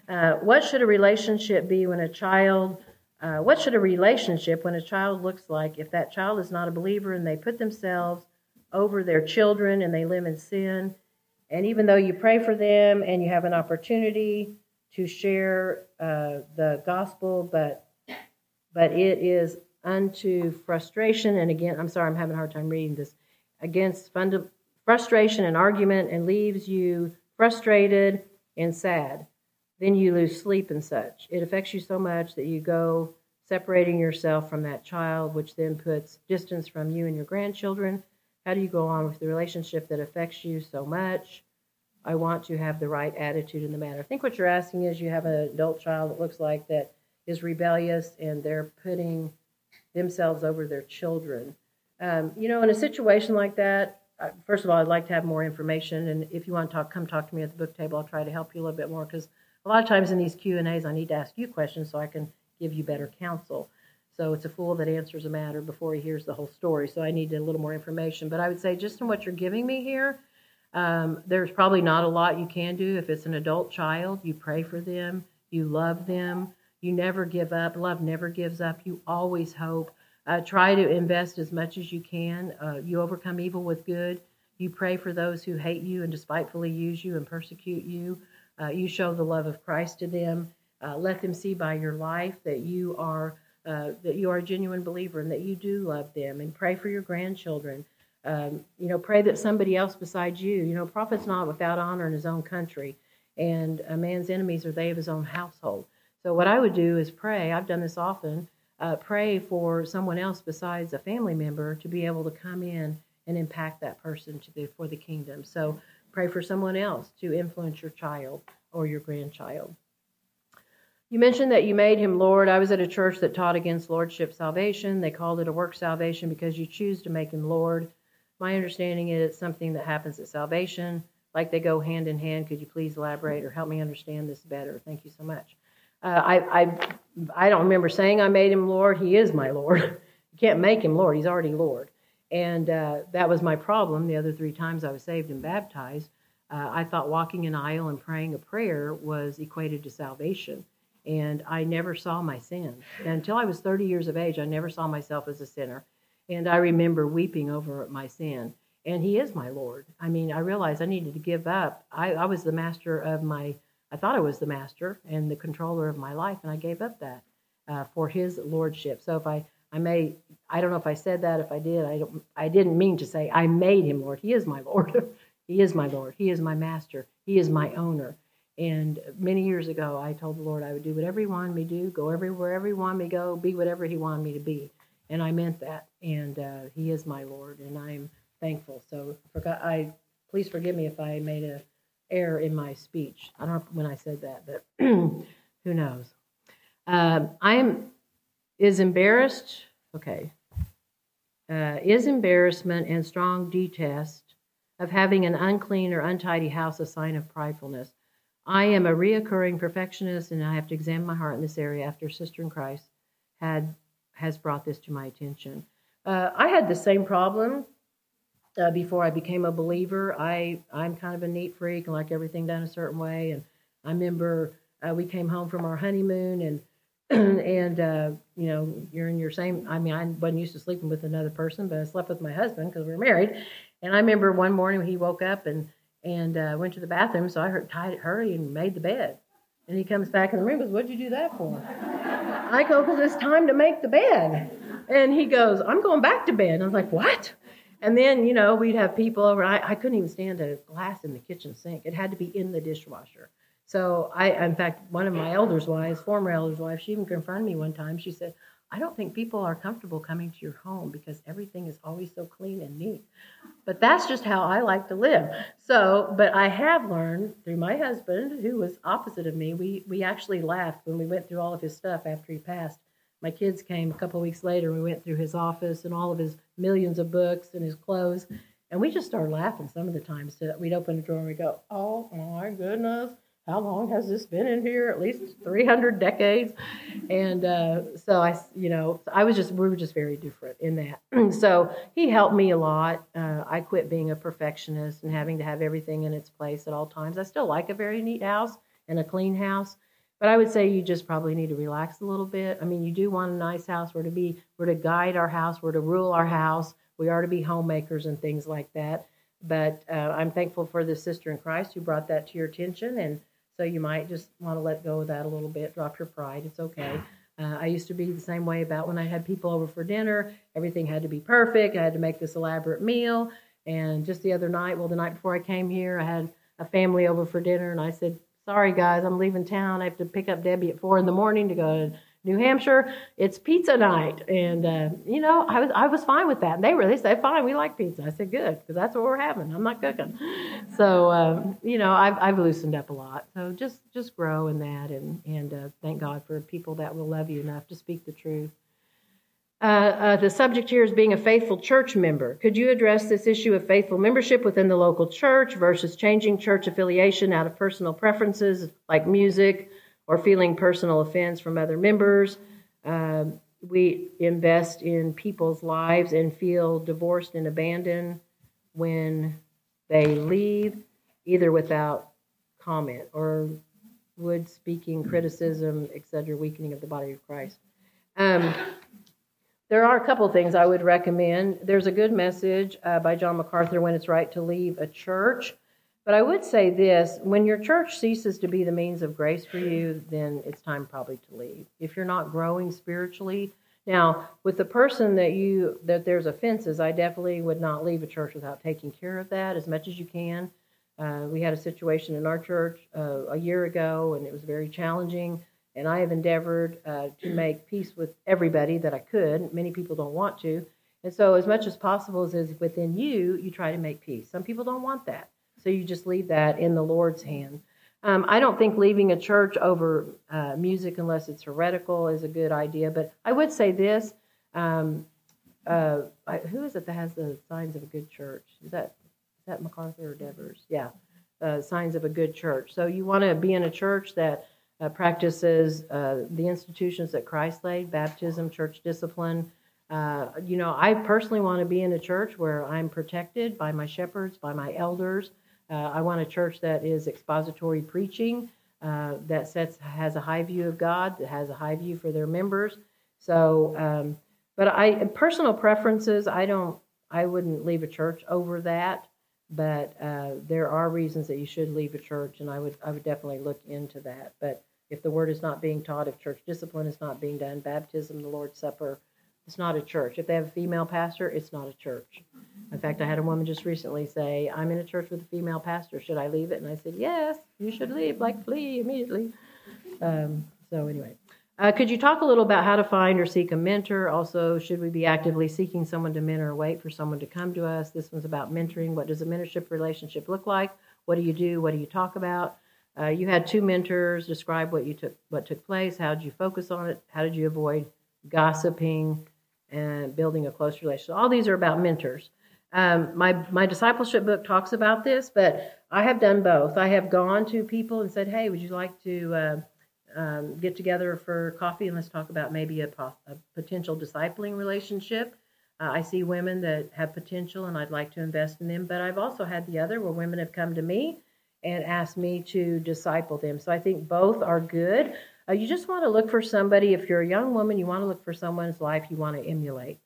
uh, what should a relationship be when a child? Uh, what should a relationship when a child looks like if that child is not a believer and they put themselves over their children and they live in sin? And even though you pray for them and you have an opportunity to share uh, the gospel, but but it is unto frustration. And again, I'm sorry, I'm having a hard time reading this. Against funda- frustration and argument, and leaves you frustrated and sad. Then you lose sleep and such. It affects you so much that you go separating yourself from that child, which then puts distance from you and your grandchildren. How do you go on with the relationship that affects you so much? I want to have the right attitude in the matter. I think what you're asking is you have an adult child that looks like that is rebellious and they're putting themselves over their children. Um, you know, in a situation like that, first of all, I'd like to have more information, and if you want to talk, come talk to me at the book table. I'll try to help you a little bit more because a lot of times in these Q and A's, I need to ask you questions so I can give you better counsel. So it's a fool that answers a matter before he hears the whole story. So I need a little more information. But I would say, just in what you're giving me here, um, there's probably not a lot you can do. If it's an adult child, you pray for them, you love them, you never give up. Love never gives up. You always hope. Uh, try to invest as much as you can. Uh, you overcome evil with good. You pray for those who hate you and despitefully use you and persecute you. Uh, you show the love of Christ to them. Uh, let them see by your life that you are uh, that you are a genuine believer and that you do love them. And pray for your grandchildren. Um, you know, pray that somebody else besides you. You know, prophet's not without honor in his own country, and a man's enemies are they of his own household. So what I would do is pray. I've done this often uh, pray for someone else besides a family member to be able to come in and impact that person to the, for the kingdom. So pray for someone else to influence your child or your grandchild. You mentioned that you made him Lord. I was at a church that taught against lordship salvation. They called it a work salvation because you choose to make him Lord. My understanding is it's something that happens at salvation, like they go hand in hand. Could you please elaborate or help me understand this better? Thank you so much. Uh, I, I, I don't remember saying I made him Lord. He is my Lord. you can't make him Lord. He's already Lord. And uh, that was my problem the other three times I was saved and baptized. Uh, I thought walking an aisle and praying a prayer was equated to salvation. And I never saw my sin. And until I was 30 years of age, I never saw myself as a sinner. And I remember weeping over my sin. And He is my Lord. I mean, I realized I needed to give up. I, I was the master of my I thought I was the master and the controller of my life, and I gave up that uh, for His lordship. So if I, I may, I don't know if I said that. If I did, I don't. I didn't mean to say I made Him Lord. He is my Lord. he is my Lord. He is my master. He is my owner. And many years ago, I told the Lord I would do whatever He wanted me to do, go everywhere He wanted me to go, be whatever He wanted me to be, and I meant that. And uh, He is my Lord, and I'm thankful. So forgot. I please forgive me if I made a error in my speech. I don't know when I said that, but who knows? Um, I am is embarrassed. Okay, uh, is embarrassment and strong detest of having an unclean or untidy house a sign of pridefulness. I am a reoccurring perfectionist, and I have to examine my heart in this area after Sister in Christ had has brought this to my attention. Uh, I had the same problem uh, before I became a believer. I I'm kind of a neat freak and like everything done a certain way. And I remember uh, we came home from our honeymoon and and uh, you know you're in your same. I mean, I wasn't used to sleeping with another person, but I slept with my husband because we were married. And I remember one morning he woke up and and uh, went to the bathroom, so I heard tied hurry and made the bed. And he comes back in the room and goes, What'd you do that for? I go, Because it's time to make the bed. And he goes, I'm going back to bed. And I was like, What? And then, you know, we'd have people over. I, I couldn't even stand a glass in the kitchen sink. It had to be in the dishwasher. So I, in fact, one of my elders' wives, former elders' wife, she even confronted me one time. She said, I don't think people are comfortable coming to your home because everything is always so clean and neat. But that's just how I like to live. So, but I have learned through my husband, who was opposite of me, we, we actually laughed when we went through all of his stuff after he passed my kids came a couple of weeks later. And we went through his office and all of his millions of books and his clothes, and we just started laughing some of the times. So we'd open the drawer and we go, "Oh my goodness, how long has this been in here? At least 300 decades." And uh, so I, you know, I was just we were just very different in that. so he helped me a lot. Uh, I quit being a perfectionist and having to have everything in its place at all times. I still like a very neat house and a clean house but I would say you just probably need to relax a little bit. I mean, you do want a nice house. We're to be, we're to guide our house. We're to rule our house. We are to be homemakers and things like that. But uh, I'm thankful for the sister in Christ who brought that to your attention. And so you might just want to let go of that a little bit. Drop your pride. It's okay. Uh, I used to be the same way about when I had people over for dinner. Everything had to be perfect. I had to make this elaborate meal. And just the other night, well, the night before I came here, I had a family over for dinner, and I said, sorry guys, I'm leaving town. I have to pick up Debbie at four in the morning to go to New Hampshire. It's pizza night, and uh, you know I was I was fine with that. And they were they said fine, we like pizza. I said good because that's what we're having. I'm not cooking, so um, you know I've I've loosened up a lot. So just just grow in that, and and uh, thank God for people that will love you enough to speak the truth. Uh, uh, the subject here is being a faithful church member. Could you address this issue of faithful membership within the local church versus changing church affiliation out of personal preferences like music or feeling personal offense from other members? Uh, we invest in people's lives and feel divorced and abandoned when they leave, either without comment or would speaking, criticism, etc., weakening of the body of Christ. Um, there are a couple things I would recommend. There's a good message uh, by John MacArthur when it's right to leave a church. But I would say this when your church ceases to be the means of grace for you, then it's time probably to leave. If you're not growing spiritually, now with the person that you that there's offenses, I definitely would not leave a church without taking care of that as much as you can. Uh, we had a situation in our church uh, a year ago, and it was very challenging. And I have endeavored uh, to make peace with everybody that I could. Many people don't want to. And so, as much as possible as is within you, you try to make peace. Some people don't want that. So, you just leave that in the Lord's hand. Um, I don't think leaving a church over uh, music, unless it's heretical, is a good idea. But I would say this um, uh, I, who is it that has the signs of a good church? Is that, is that MacArthur or Devers? Yeah, uh, signs of a good church. So, you want to be in a church that uh, practices uh, the institutions that Christ laid baptism, church discipline. Uh, you know, I personally want to be in a church where I'm protected by my shepherds, by my elders. Uh, I want a church that is expository preaching, uh, that sets has a high view of God, that has a high view for their members. So, um, but I personal preferences, I don't, I wouldn't leave a church over that but uh, there are reasons that you should leave a church, and I would I would definitely look into that. But if the word is not being taught, if church discipline is not being done, baptism, the Lord's Supper, it's not a church. If they have a female pastor, it's not a church. In fact, I had a woman just recently say, "I'm in a church with a female pastor. Should I leave it?" And I said, "Yes, you should leave. Like flee immediately." Um, so anyway. Uh, could you talk a little about how to find or seek a mentor? Also, should we be actively seeking someone to mentor or wait for someone to come to us? This one's about mentoring. What does a mentorship relationship look like? What do you do? What do you talk about? Uh, you had two mentors. Describe what you took, what took place. How did you focus on it? How did you avoid gossiping and building a close relationship? All these are about mentors. Um, my my discipleship book talks about this, but I have done both. I have gone to people and said, "Hey, would you like to?" Uh, um, get together for coffee and let's talk about maybe a, a potential discipling relationship. Uh, I see women that have potential and I'd like to invest in them, but I've also had the other where women have come to me and asked me to disciple them. So I think both are good. Uh, you just want to look for somebody, if you're a young woman, you want to look for someone's life you want to emulate.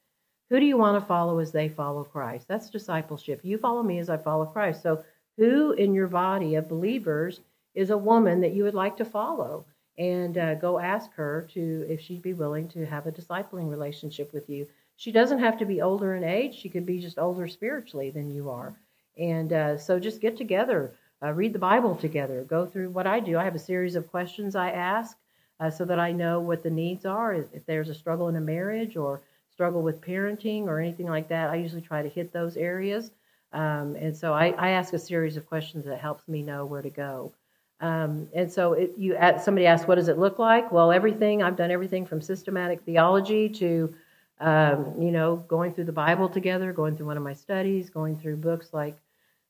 Who do you want to follow as they follow Christ? That's discipleship. You follow me as I follow Christ. So, who in your body of believers is a woman that you would like to follow? and uh, go ask her to if she'd be willing to have a discipling relationship with you. She doesn't have to be older in age; she could be just older spiritually than you are. And uh, so, just get together, uh, read the Bible together, go through what I do. I have a series of questions I ask uh, so that I know what the needs are. If there's a struggle in a marriage or struggle with parenting or anything like that, I usually try to hit those areas. Um, and so I, I ask a series of questions that helps me know where to go. Um, and so it, you somebody asked, what does it look like? Well, everything I've done everything from systematic theology to um, you know going through the Bible together, going through one of my studies, going through books like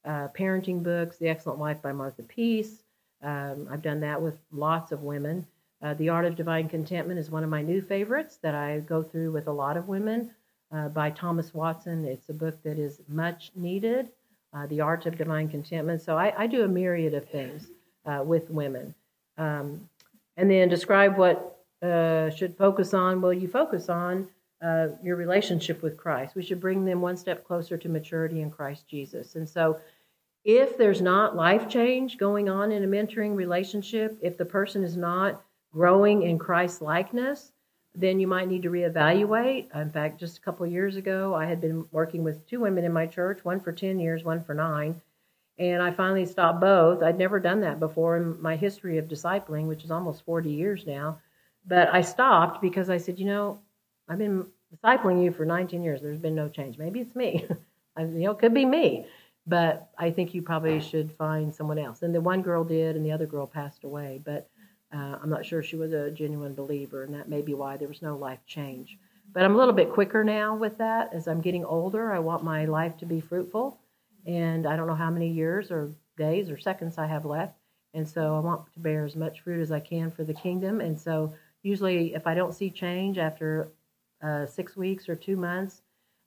uh, parenting books, The Excellent Wife by Martha Peace. Um, I've done that with lots of women. Uh, the Art of Divine Contentment is one of my new favorites that I go through with a lot of women uh, by Thomas Watson. It's a book that is much needed. Uh, the Art of Divine Contentment. So I, I do a myriad of things uh, with women. Um, and then describe what uh, should focus on. Well, you focus on uh, your relationship with Christ. We should bring them one step closer to maturity in Christ Jesus. And so, if there's not life change going on in a mentoring relationship, if the person is not growing in Christ likeness, then you might need to reevaluate. In fact, just a couple years ago, I had been working with two women in my church, one for 10 years, one for nine and I finally stopped both. I'd never done that before in my history of discipling, which is almost 40 years now. But I stopped because I said, you know, I've been discipling you for 19 years. There's been no change. Maybe it's me. I, you know, it could be me. But I think you probably should find someone else. And the one girl did, and the other girl passed away. But uh, I'm not sure she was a genuine believer, and that may be why there was no life change. but I'm a little bit quicker now with that. As I'm getting older, I want my life to be fruitful, and I don't know how many years or days or seconds I have left, and so I want to bear as much fruit as I can for the kingdom. And so usually, if I don't see change after uh, six weeks or two months,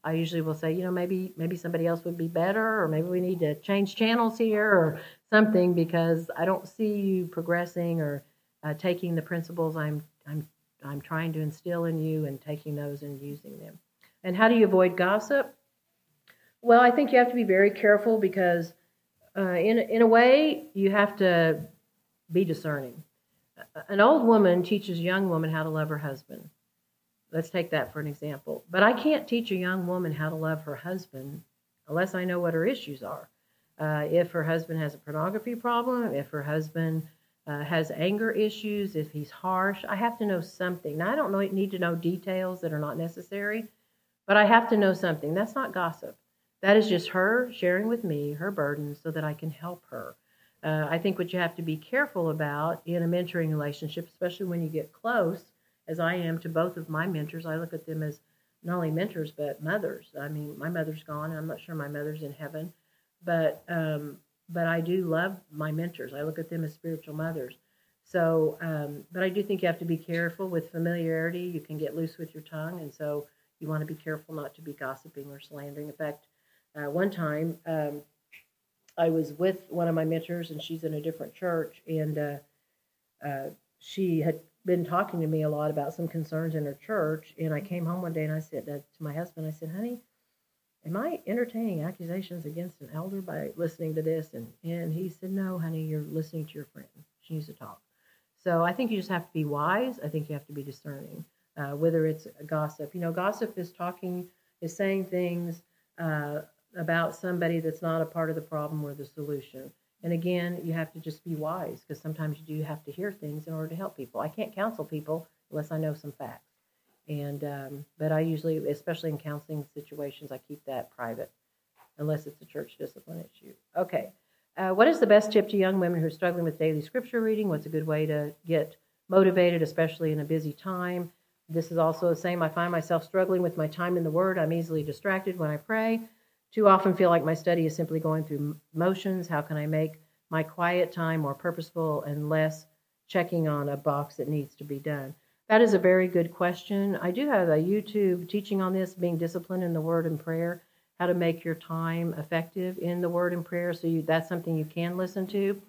I usually will say, you know, maybe maybe somebody else would be better, or maybe we need to change channels here or something because I don't see you progressing or uh, taking the principles I'm I'm I'm trying to instill in you and taking those and using them. And how do you avoid gossip? Well, I think you have to be very careful because, uh, in in a way, you have to be discerning. An old woman teaches a young woman how to love her husband. Let's take that for an example. But I can't teach a young woman how to love her husband unless I know what her issues are. Uh, if her husband has a pornography problem, if her husband uh, has anger issues, if he's harsh, I have to know something. Now, I don't know, need to know details that are not necessary, but I have to know something. That's not gossip. That is just her sharing with me her burdens so that I can help her. Uh, I think what you have to be careful about in a mentoring relationship, especially when you get close, as I am to both of my mentors, I look at them as not only mentors but mothers. I mean, my mother's gone, I'm not sure my mother's in heaven, but um, but I do love my mentors. I look at them as spiritual mothers. So, um, but I do think you have to be careful with familiarity. You can get loose with your tongue, and so you want to be careful not to be gossiping or slandering. In fact, uh, one time um, I was with one of my mentors, and she's in a different church, and uh, uh, she had been talking to me a lot about some concerns in her church. And I came home one day and I said to my husband, I said, honey, am I entertaining accusations against an elder by listening to this? And, and he said, no, honey, you're listening to your friend. She needs to talk. So I think you just have to be wise. I think you have to be discerning, uh, whether it's gossip. You know, gossip is talking, is saying things uh, about somebody that's not a part of the problem or the solution. And again, you have to just be wise because sometimes you do have to hear things in order to help people. I can't counsel people unless I know some facts. And um, but I usually, especially in counseling situations, I keep that private, unless it's a church discipline issue. Okay, uh, what is the best tip to young women who are struggling with daily scripture reading? What's a good way to get motivated, especially in a busy time? This is also the same. I find myself struggling with my time in the Word. I'm easily distracted when I pray. Too often feel like my study is simply going through motions. How can I make my quiet time more purposeful and less checking on a box that needs to be done? That is a very good question. I do have a YouTube teaching on this, being disciplined in the Word and prayer, how to make your time effective in the Word and prayer. So you, that's something you can listen to.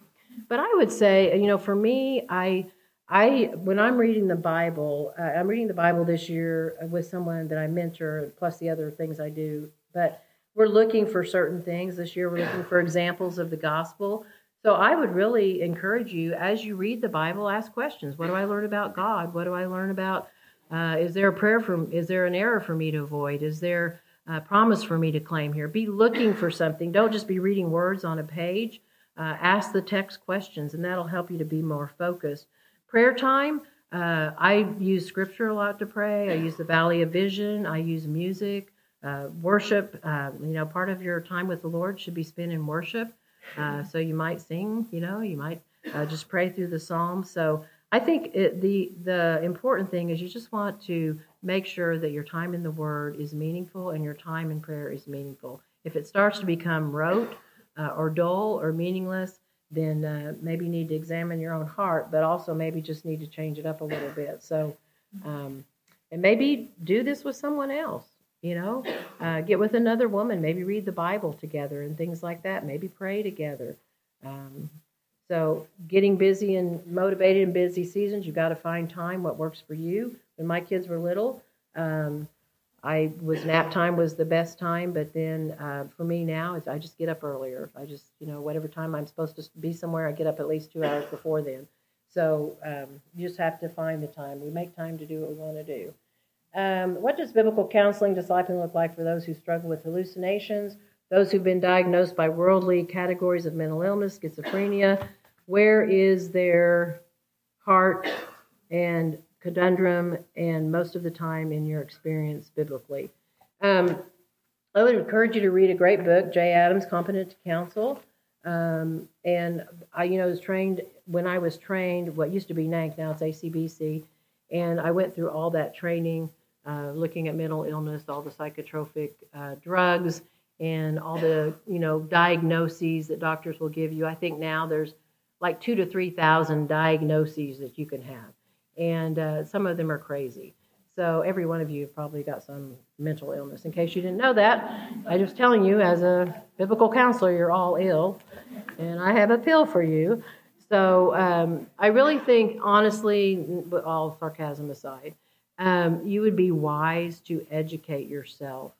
But I would say, you know, for me, I, I when I'm reading the Bible, uh, I'm reading the Bible this year with someone that I mentor, plus the other things I do. But we're looking for certain things this year. We're looking for examples of the gospel. So I would really encourage you as you read the Bible, ask questions. What do I learn about God? What do I learn about? Uh, is there a prayer from? Is there an error for me to avoid? Is there a promise for me to claim here? Be looking for something. Don't just be reading words on a page. Uh, ask the text questions, and that'll help you to be more focused. Prayer time. Uh, I use scripture a lot to pray. I use the Valley of Vision. I use music, uh, worship. Uh, you know, part of your time with the Lord should be spent in worship. Uh, so you might sing, you know, you might uh, just pray through the psalms. So I think it, the the important thing is you just want to make sure that your time in the Word is meaningful and your time in prayer is meaningful. If it starts to become rote uh, or dull or meaningless, then uh, maybe you need to examine your own heart, but also maybe just need to change it up a little bit. So, um, and maybe do this with someone else you know? Uh, get with another woman maybe read the bible together and things like that maybe pray together. Um, so getting busy and motivated in busy seasons you've got to find time what works for you. When my kids were little um, i was nap time was the best time but then uh, for me now i just get up earlier. I just you know whatever time i'm supposed to be somewhere i get up at least two hours before then. So um, you just have to find the time. We make time to do what we want to do um, what does biblical counseling discipling look like for those who struggle with hallucinations, those who've been diagnosed by worldly categories of mental illness, schizophrenia? Where is their heart and conundrum, and most of the time in your experience biblically? Um, I would encourage you to read a great book, Jay Adams, Competent to Counsel. Um, and I, you know, was trained when I was trained. What used to be NANC, now it's ACBC, and I went through all that training uh, looking at mental illness, all the psychotropic uh, drugs, and all the you know diagnoses that doctors will give you. I think now there's like two to three thousand diagnoses that you can have, and uh, some of them are crazy. So every one of you probably got some mental illness. In case you didn't know that, I was telling you as a biblical counselor, you're all ill, and I have a pill for you. So um, I really think, honestly, all sarcasm aside, um, you would be wise to educate yourself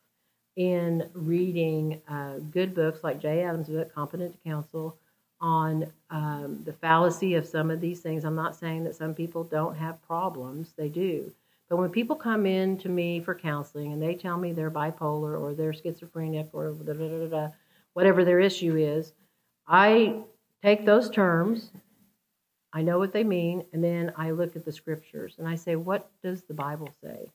in reading uh, good books like Jay Adams' book, Competent Counsel, on um, the fallacy of some of these things. I'm not saying that some people don't have problems, they do. But when people come in to me for counseling and they tell me they're bipolar or they're schizophrenic or da, da, da, whatever their issue is, I take those terms, I know what they mean, and then I look at the scriptures and I say, what does the Bible say?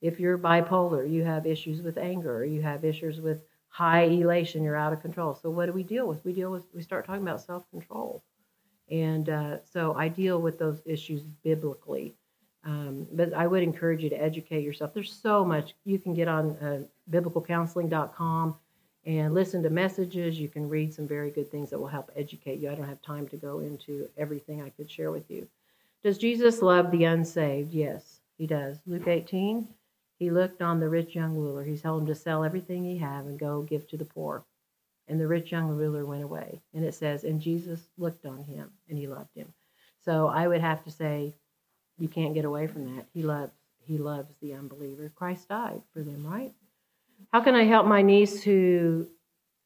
If you're bipolar, you have issues with anger, you have issues with high elation, you're out of control. So what do we deal with? We deal with we start talking about self control, and uh, so I deal with those issues biblically. Um, but I would encourage you to educate yourself. There's so much you can get on uh, biblicalcounseling.com and listen to messages. You can read some very good things that will help educate you. I don't have time to go into everything I could share with you. Does Jesus love the unsaved? Yes, he does. Luke 18, he looked on the rich young ruler. He told him to sell everything he had and go give to the poor. And the rich young ruler went away. And it says, and Jesus looked on him and he loved him. So I would have to say, you can't get away from that. He loves he loves the unbeliever. Christ died for them, right? How can I help my niece who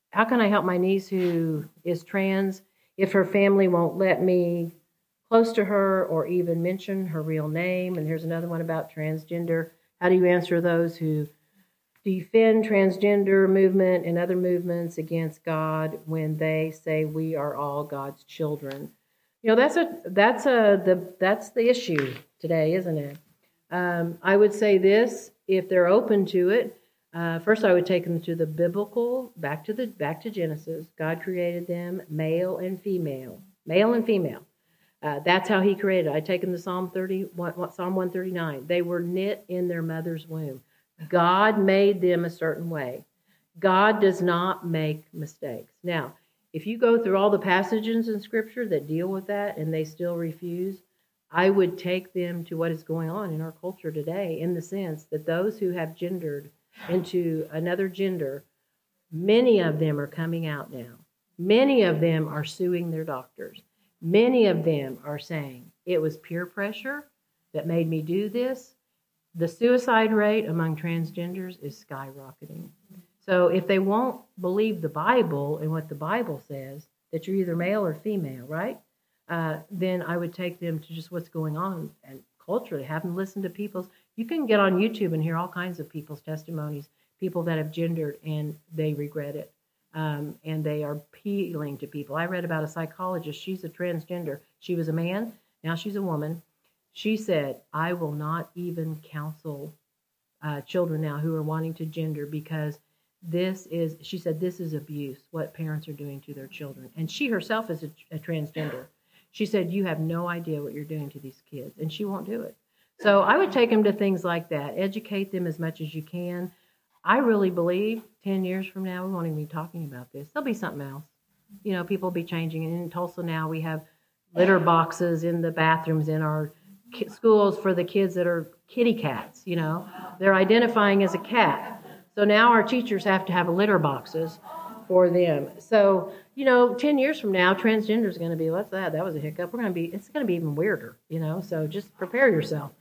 how can I help my niece who is trans if her family won't let me close to her or even mention her real name? And here's another one about transgender. How do you answer those who defend transgender movement and other movements against God when they say we are all God's children? You know, that's a that's a the that's the issue today, isn't it? Um, I would say this: if they're open to it, uh, first I would take them to the biblical, back to the back to Genesis. God created them male and female, male and female. Uh, that's how He created. I take them to Psalm thirty, Psalm one thirty nine. They were knit in their mother's womb. God made them a certain way. God does not make mistakes. Now, if you go through all the passages in Scripture that deal with that and they still refuse, I would take them to what is going on in our culture today in the sense that those who have gendered into another gender, many of them are coming out now. Many of them are suing their doctors. Many of them are saying it was peer pressure that made me do this. The suicide rate among transgenders is skyrocketing. So if they won't believe the Bible and what the Bible says, that you're either male or female, right? Uh, then I would take them to just what's going on and culturally, have them listen to people's. You can get on YouTube and hear all kinds of people's testimonies, people that have gendered and they regret it. Um, and they are appealing to people. I read about a psychologist. She's a transgender. She was a man. Now she's a woman. She said, I will not even counsel uh, children now who are wanting to gender because this is she said this is abuse what parents are doing to their children and she herself is a, a, transgender she said you have no idea what you're doing to these kids and she won't do it so i would take them to things like that educate them as much as you can i really believe 10 years from now we won't even be talking about this there'll be something else you know people will be changing and in tulsa now we have litter boxes in the bathrooms in our schools for the kids that are kitty cats you know they're identifying as a cat so now our teachers have to have litter boxes for them. So, you know, 10 years from now, transgender is going to be, what's that? That was a hiccup. We're going to be, it's going to be even weirder, you know, so just prepare yourself.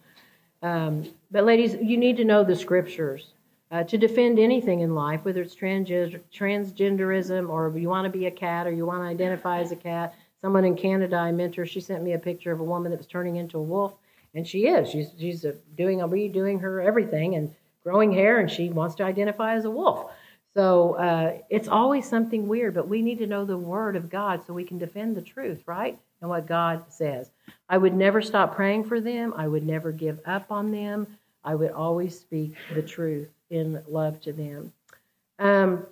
Um, but, ladies, you need to know the scriptures uh, to defend anything in life, whether it's transgender, transgenderism or you want to be a cat or you want to identify as a cat. Someone in Canada I mentor, she sent me a picture of a woman that was turning into a wolf, and she is. She's, she's doing a redoing her everything, and growing hair and she wants to identify as a wolf. So uh, it's always something weird, but we need to know the Word of God so we can defend the truth, right? And what God says. I would never stop praying for them. I would never give up on them. I would always speak the truth in love to them. Um,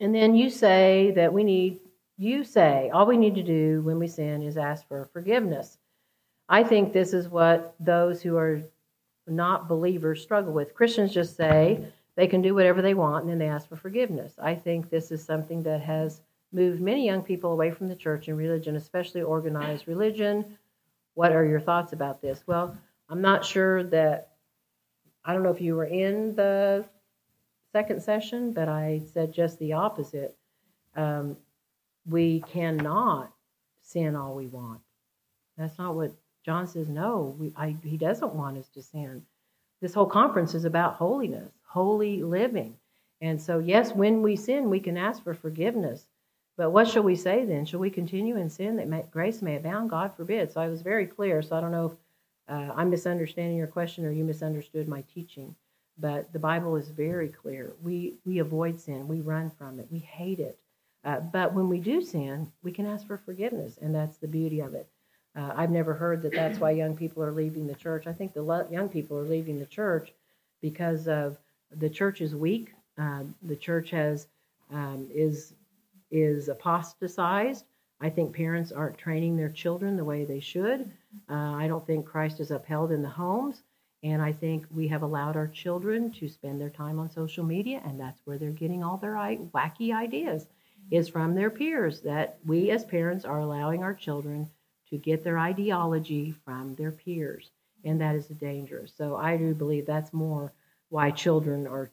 and then you say that we need, you say, all we need to do when we sin is ask for forgiveness. I think this is what those who are not believers struggle with. Christians just say they can do whatever they want and then they ask for forgiveness. I think this is something that has moved many young people away from the church and religion, especially organized religion. What are your thoughts about this? Well, I'm not sure that, I don't know if you were in the second session, but I said just the opposite. Um, we cannot sin all we want. That's not what John says. No, we, I, he doesn't want us to sin. This whole conference is about holiness, holy living. And so, yes, when we sin, we can ask for forgiveness. But what shall we say then? Shall we continue in sin that may, grace may abound? God forbid. So I was very clear. So I don't know if uh, I'm misunderstanding your question or you misunderstood my teaching. But the Bible is very clear. We, we avoid sin, we run from it, we hate it. Uh, but when we do sin, we can ask for forgiveness, and that's the beauty of it. Uh, I've never heard that that's why young people are leaving the church. I think the lo- young people are leaving the church because of the church is weak. Uh, the church has um, is is apostatized. I think parents aren't training their children the way they should. Uh, I don't think Christ is upheld in the homes. And I think we have allowed our children to spend their time on social media, and that's where they're getting all their wacky ideas, is from their peers. That we as parents are allowing our children to get their ideology from their peers, and that is dangerous. So I do believe that's more why children or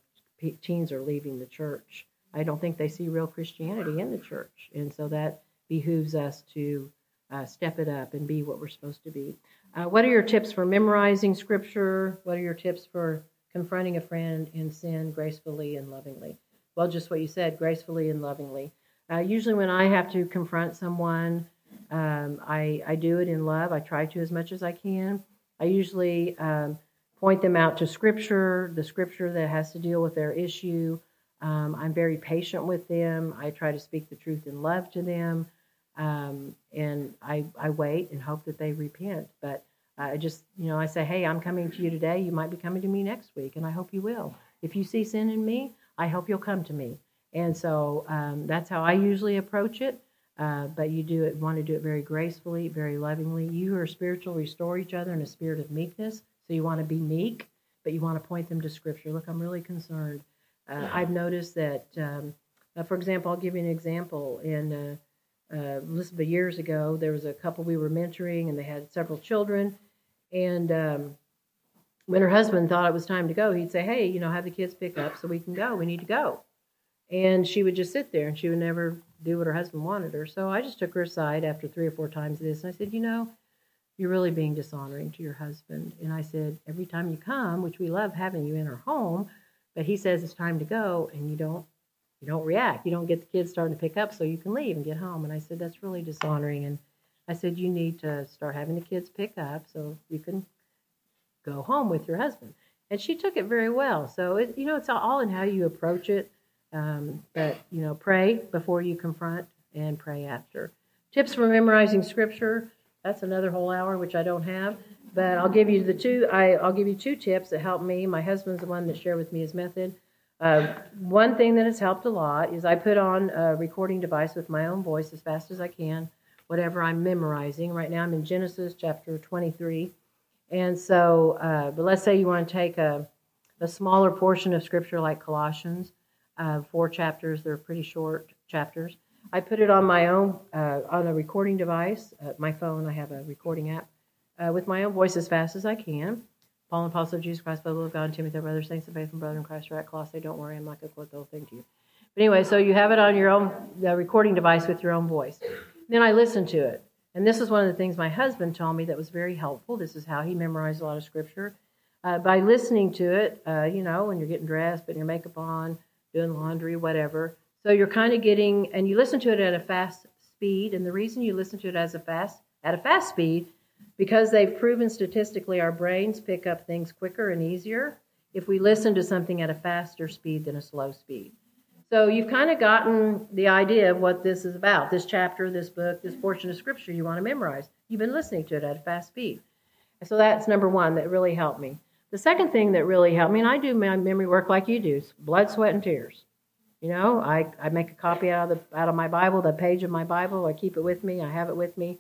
teens are leaving the church. I don't think they see real Christianity in the church, and so that behooves us to uh, step it up and be what we're supposed to be. Uh, what are your tips for memorizing scripture? What are your tips for confronting a friend in sin gracefully and lovingly? Well, just what you said, gracefully and lovingly. Uh, usually, when I have to confront someone, um, I, I do it in love. I try to as much as I can. I usually um, point them out to scripture, the scripture that has to deal with their issue. Um, I'm very patient with them. I try to speak the truth in love to them. Um, and I, I wait and hope that they repent. But I just, you know, I say, hey, I'm coming to you today. You might be coming to me next week, and I hope you will. If you see sin in me, I hope you'll come to me. And so um, that's how I usually approach it. Uh, but you do it, want to do it very gracefully, very lovingly. You who are spiritual, restore each other in a spirit of meekness. So you want to be meek, but you want to point them to Scripture. Look, I'm really concerned. Uh, I've noticed that, um, uh, for example, I'll give you an example. In uh, uh, Elizabeth years ago, there was a couple we were mentoring, and they had several children. And um, when her husband thought it was time to go, he'd say, "Hey, you know, have the kids pick up so we can go. We need to go." And she would just sit there, and she would never do what her husband wanted her. So I just took her aside after three or four times this, and I said, "You know, you're really being dishonoring to your husband." And I said, "Every time you come, which we love having you in our home, he says it's time to go, and you don't you don't react. You don't get the kids starting to pick up so you can leave and get home. And I said, that's really dishonoring. And I said, you need to start having the kids pick up so you can go home with your husband. And she took it very well. So, it, you know, it's all in how you approach it. Um, but, you know, pray before you confront and pray after. Tips for memorizing scripture. That's another whole hour, which I don't have. But I'll give you the two. I, I'll give you two tips that help me. My husband's the one that shared with me his method. Uh, one thing that has helped a lot is I put on a recording device with my own voice as fast as I can, whatever I'm memorizing. Right now I'm in Genesis chapter 23. And so, uh, but let's say you want to take a, a smaller portion of scripture like Colossians, uh, four chapters, they're pretty short chapters. I put it on my own, uh, on a recording device, uh, my phone, I have a recording app, uh, with my own voice as fast as I can. Paul, and apostle of Jesus Christ, by the will of God, and Timothy, brothers, saints, and faithful brother in Christ, are at Colossae. Don't worry, I'm not going to quote the whole thing to you. But anyway, so you have it on your own the recording device with your own voice. Then I listen to it. And this is one of the things my husband told me that was very helpful. This is how he memorized a lot of scripture. Uh, by listening to it, uh, you know, when you're getting dressed, putting your makeup on, doing laundry, whatever. So you're kind of getting, and you listen to it at a fast speed. And the reason you listen to it as a fast at a fast speed because they've proven statistically our brains pick up things quicker and easier if we listen to something at a faster speed than a slow speed. So you've kind of gotten the idea of what this is about this chapter, this book, this portion of scripture you want to memorize. You've been listening to it at a fast speed. So that's number one that really helped me. The second thing that really helped me, and I do my memory work like you do, blood, sweat, and tears. You know, I, I make a copy out of the out of my Bible, the page of my Bible. I keep it with me. I have it with me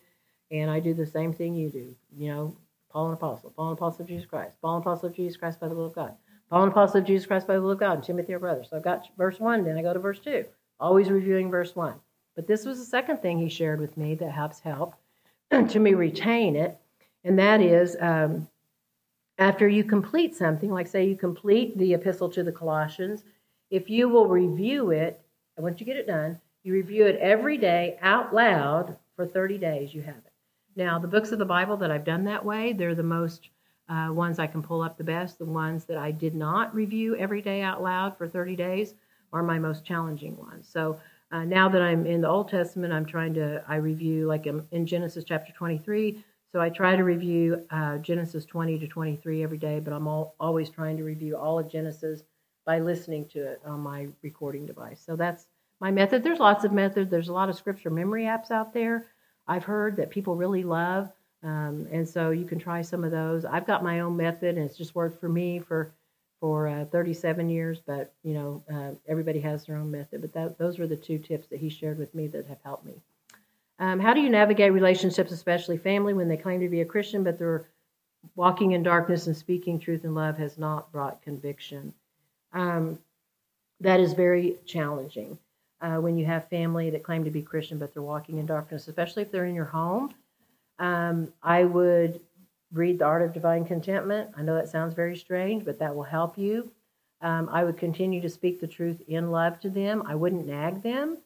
and I do the same thing you do. You know, Paul an apostle, Paul an apostle of Jesus Christ, Paul an apostle of Jesus Christ by the will of God, Paul an apostle of Jesus Christ by the will of God, and Timothy our brother. So I've got verse 1, then I go to verse 2, always reviewing verse 1. But this was the second thing he shared with me that helps help to me retain it, and that is um, after you complete something, like say you complete the epistle to the Colossians, if you will review it, and once you get it done, you review it every day out loud for 30 days, you have it. Now, the books of the Bible that I've done that way, they're the most uh, ones I can pull up the best. The ones that I did not review every day out loud for 30 days are my most challenging ones. So uh, now that I'm in the Old Testament, I'm trying to, I review like in Genesis chapter 23. So I try to review uh, Genesis 20 to 23 every day, but I'm all, always trying to review all of Genesis by listening to it on my recording device. So that's my method. There's lots of methods. There's a lot of scripture memory apps out there. I've heard that people really love, um, and so you can try some of those. I've got my own method, and it's just worked for me for for uh, 37 years. But you know, uh, everybody has their own method. But that, those were the two tips that he shared with me that have helped me. Um, how do you navigate relationships, especially family, when they claim to be a Christian, but they're walking in darkness and speaking truth and love has not brought conviction? Um, that is very challenging uh, when you have family that claim to be Christian but they're walking in darkness, especially if they're in your home. Um, I would read The Art of Divine Contentment. I know that sounds very strange, but that will help you. Um, I would continue to speak the truth in love to them. I wouldn't nag them,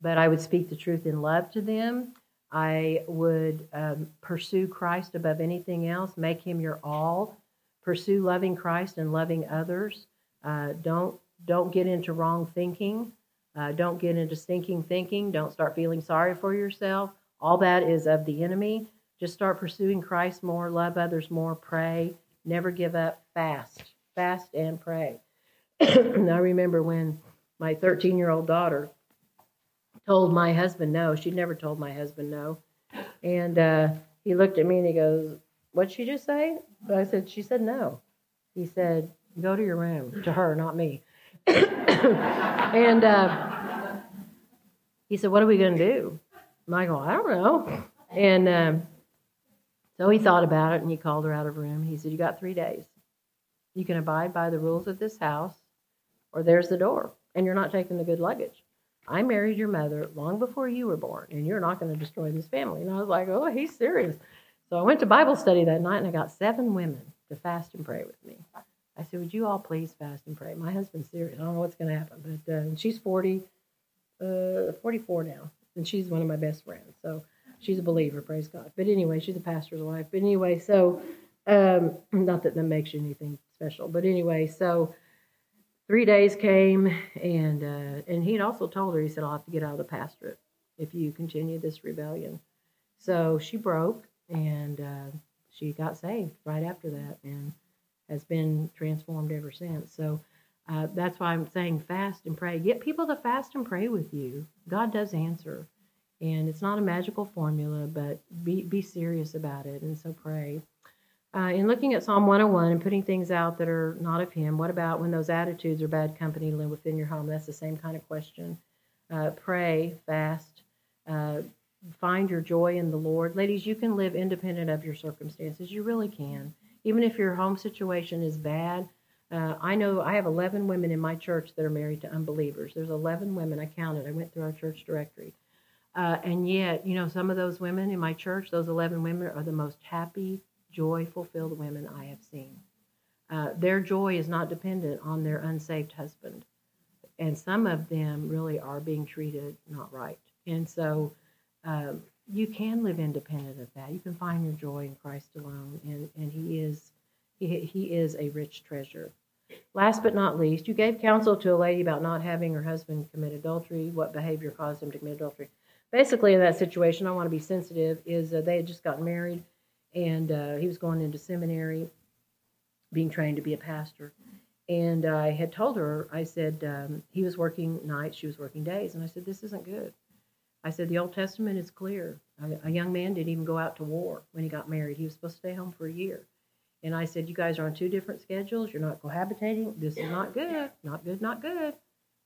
but I would speak the truth in love to them. I would um, pursue Christ above anything else, make him your all. Pursue loving Christ and loving others. Uh, don't don't get into wrong thinking. Uh, don't get into stinking thinking. Don't start feeling sorry for yourself. All that is of the enemy. Just start pursuing Christ more, love others more, pray, never give up, fast, fast and pray. and I remember when my 13 year old daughter told my husband no. She'd never told my husband no. And uh, he looked at me and he goes, What'd she just say? I said, She said no. He said, Go to your room, to her, not me. And uh, he said, What are we going to do? Go, I don't know. And um, so he thought about it and he called her out of her room. He said, You got three days. You can abide by the rules of this house, or there's the door, and you're not taking the good luggage. I married your mother long before you were born, and you're not going to destroy this family. And I was like, Oh, he's serious. So I went to Bible study that night and I got seven women to fast and pray with me. I said, Would you all please fast and pray? My husband's serious. I don't know what's going to happen. But uh, she's 40, uh, 44 now, and she's one of my best friends. So she's a believer, praise God. But anyway, she's a pastor's wife. But anyway, so um, not that that makes you anything special. But anyway, so three days came, and uh, and he'd also told her, he said, I'll have to get out of the pastorate if you continue this rebellion. So she broke, and uh, she got saved right after that. And has been transformed ever since. So uh, that's why I'm saying fast and pray. Get people to fast and pray with you. God does answer. And it's not a magical formula, but be, be serious about it. And so pray. Uh, in looking at Psalm 101 and putting things out that are not of Him, what about when those attitudes are bad company live within your home? That's the same kind of question. Uh, pray, fast, uh, find your joy in the Lord. Ladies, you can live independent of your circumstances. You really can even if your home situation is bad. Uh, I know I have 11 women in my church that are married to unbelievers. There's 11 women. I counted. I went through our church directory. Uh, and yet, you know, some of those women in my church, those 11 women, are the most happy, joy fulfilled women I have seen. Uh, their joy is not dependent on their unsaved husband. And some of them really are being treated not right. And so, um, you can live independent of that. You can find your joy in Christ alone, and, and He is he, he is a rich treasure. Last but not least, you gave counsel to a lady about not having her husband commit adultery. What behavior caused him to commit adultery? Basically, in that situation, I want to be sensitive. Is uh, they had just gotten married, and uh, he was going into seminary, being trained to be a pastor. And I had told her, I said um, he was working nights, she was working days, and I said this isn't good. I said, the Old Testament is clear. A, young man didn't even go out to war when he got married. He was supposed to stay home for a year. And I said, you guys are on two different schedules. You're not cohabitating. This is not good. Not good, not good.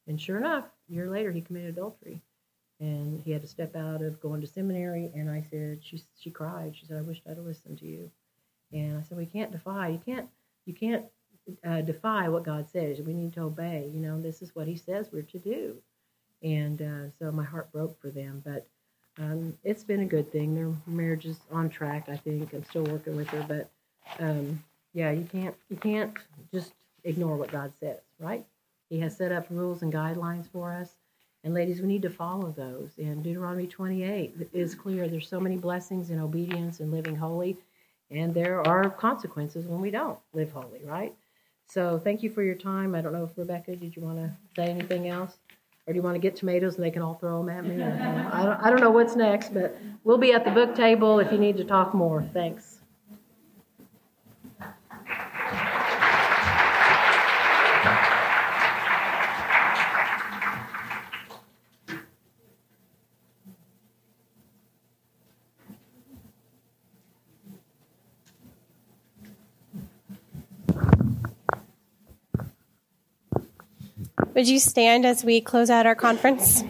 And sure enough, a year later, he committed adultery. And he had to step out of going to seminary. And I said, she, she cried. She said, I wished I'd have listened to you. And I said, we can't defy. You can't. You can't uh, defy what God says. We need to obey. You know, this is what He says we're to do. And uh, so my heart broke for them, but um, it's been a good thing. Their marriage is on track. I think I'm still working with her, but um, yeah, you can't you can't just ignore what God says, right? He has set up rules and guidelines for us, and ladies, we need to follow those. And Deuteronomy 28 is clear. There's so many blessings in obedience and living holy, and there are consequences when we don't live holy, right? So thank you for your time. I don't know if Rebecca, did you want to say anything else? Or do you want to get tomatoes and they can all throw them at me? I, don't, know what's next, but we'll be at the book table if you need to talk more. Thanks. Would you stand as we close out our conference?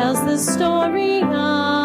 Know where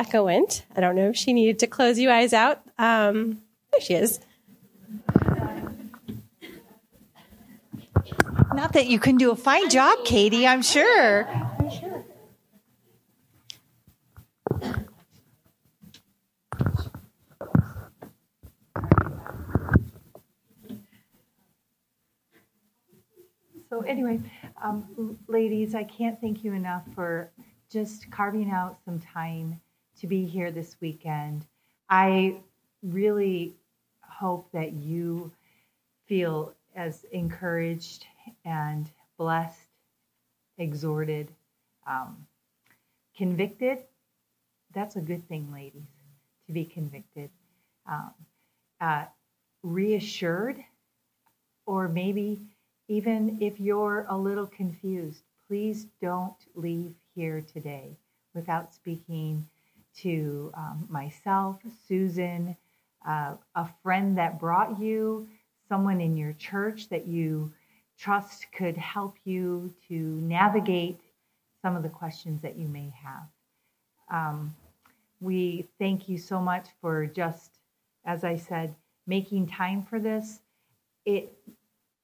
Rebecca went. I don't know if she needed to close you guys out. Um, there she is. Not that you can do a fine job, Katie, I'm sure. I'm sure. So, anyway, um, ladies, I can't thank you enough for just carving out some time to be here this weekend. I really hope that you feel as encouraged and blessed, exhorted, um, convicted. That's a good thing, ladies, to be convicted. Um, uh, reassured, or maybe even if you're a little confused, please don't leave here today without speaking to um, myself, Susan, uh, a friend that brought you, someone in your church that you trust could help you to navigate some of the questions that you may have. Um, we thank you so much for just, as I said, making time for this. It,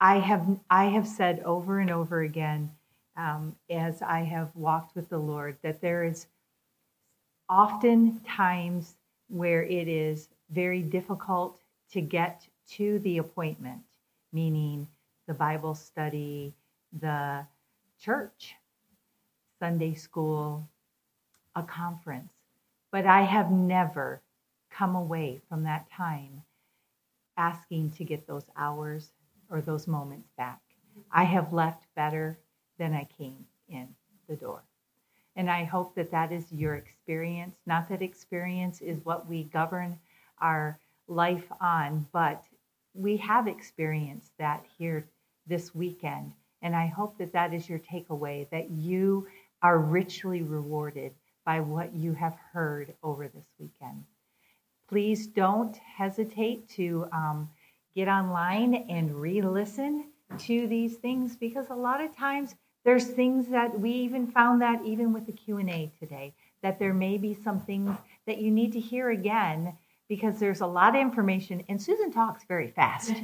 I have, I have said over and over again, um, as I have walked with the Lord, that there is often times where it is very difficult to get to the appointment, meaning the Bible study, the church, Sunday school, a conference. But I have never come away from that time asking to get those hours or those moments back. I have left better than I came in the door. And I hope that that is your experience. Not that experience is what we govern our life on, but we have experienced that here this weekend. And I hope that that is your takeaway, that you are richly rewarded by what you have heard over this weekend. Please don't hesitate to um, get online and re listen to these things because a lot of times there's things that we even found that even with the q&a today that there may be some things that you need to hear again because there's a lot of information and susan talks very fast.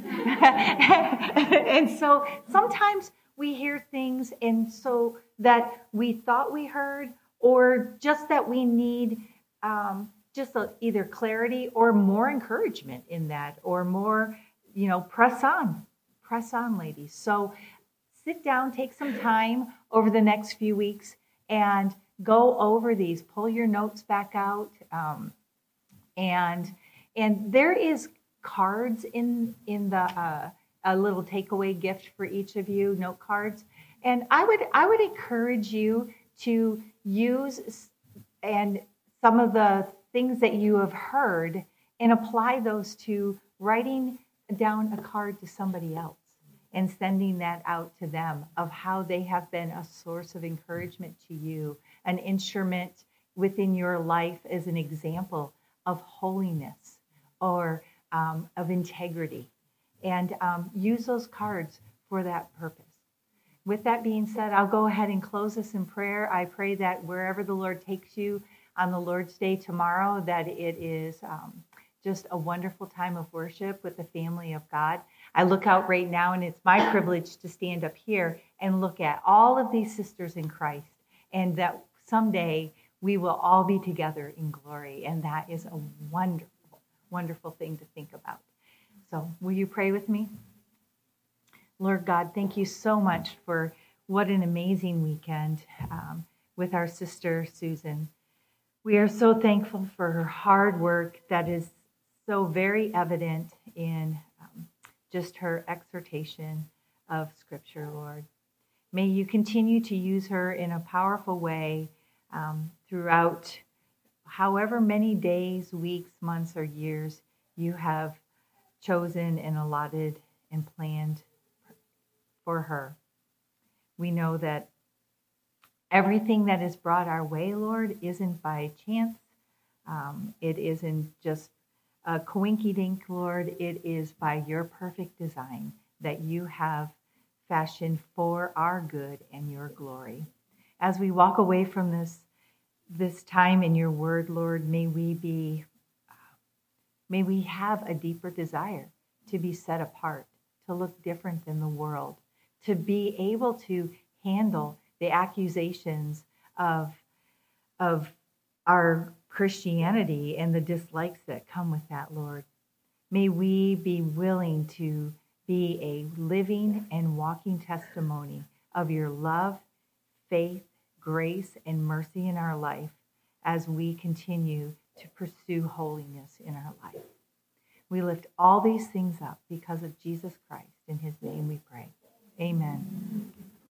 And so sometimes we hear things and so that we thought we heard or just that we need um, just a, either clarity or more encouragement in that or more you know press on press on ladies. So sit down, take some time over the next few weeks, and go over these. Pull your notes back out, um, and and there is cards in in the uh, a little takeaway gift for each of you, note cards. And I would I would encourage you to use and some of the things that you have heard and apply those to writing down a card to somebody else and sending that out to them of how they have been a source of encouragement to you, an instrument within your life as an example of holiness or um, of integrity. And um, use those cards for that purpose. With that being said, I'll go ahead and close this in prayer. I pray that wherever the Lord takes you on the Lord's Day tomorrow, that it is um, just a wonderful time of worship with the family of God. I look out right now, and it's my privilege to stand up here and look at all of these sisters in Christ, and that someday we will all be together in glory. And that is a wonderful, wonderful thing to think about. So, will you pray with me? Lord God, thank you so much for what an amazing weekend um, with our sister Susan. We are so thankful for her hard work that is so very evident in just her exhortation of Scripture, Lord. May you continue to use her in a powerful way um, throughout however many days, weeks, months, or years you have chosen and allotted and planned for her. We know that everything that is brought our way, Lord, isn't by chance. Um, it isn't just a coinky dink, Lord, it is by your perfect design that you have fashioned for our good and your glory. As we walk away from this this time in your word, Lord, may we be may we have a deeper desire to be set apart, to look different than the world, to be able to handle the accusations of of our Christianity and the dislikes that come with that, Lord. May we be willing to be a living and walking testimony of your love, faith, grace, and mercy in our life as we continue to pursue holiness in our life. We lift all these things up because of Jesus Christ. In his name we pray. Amen.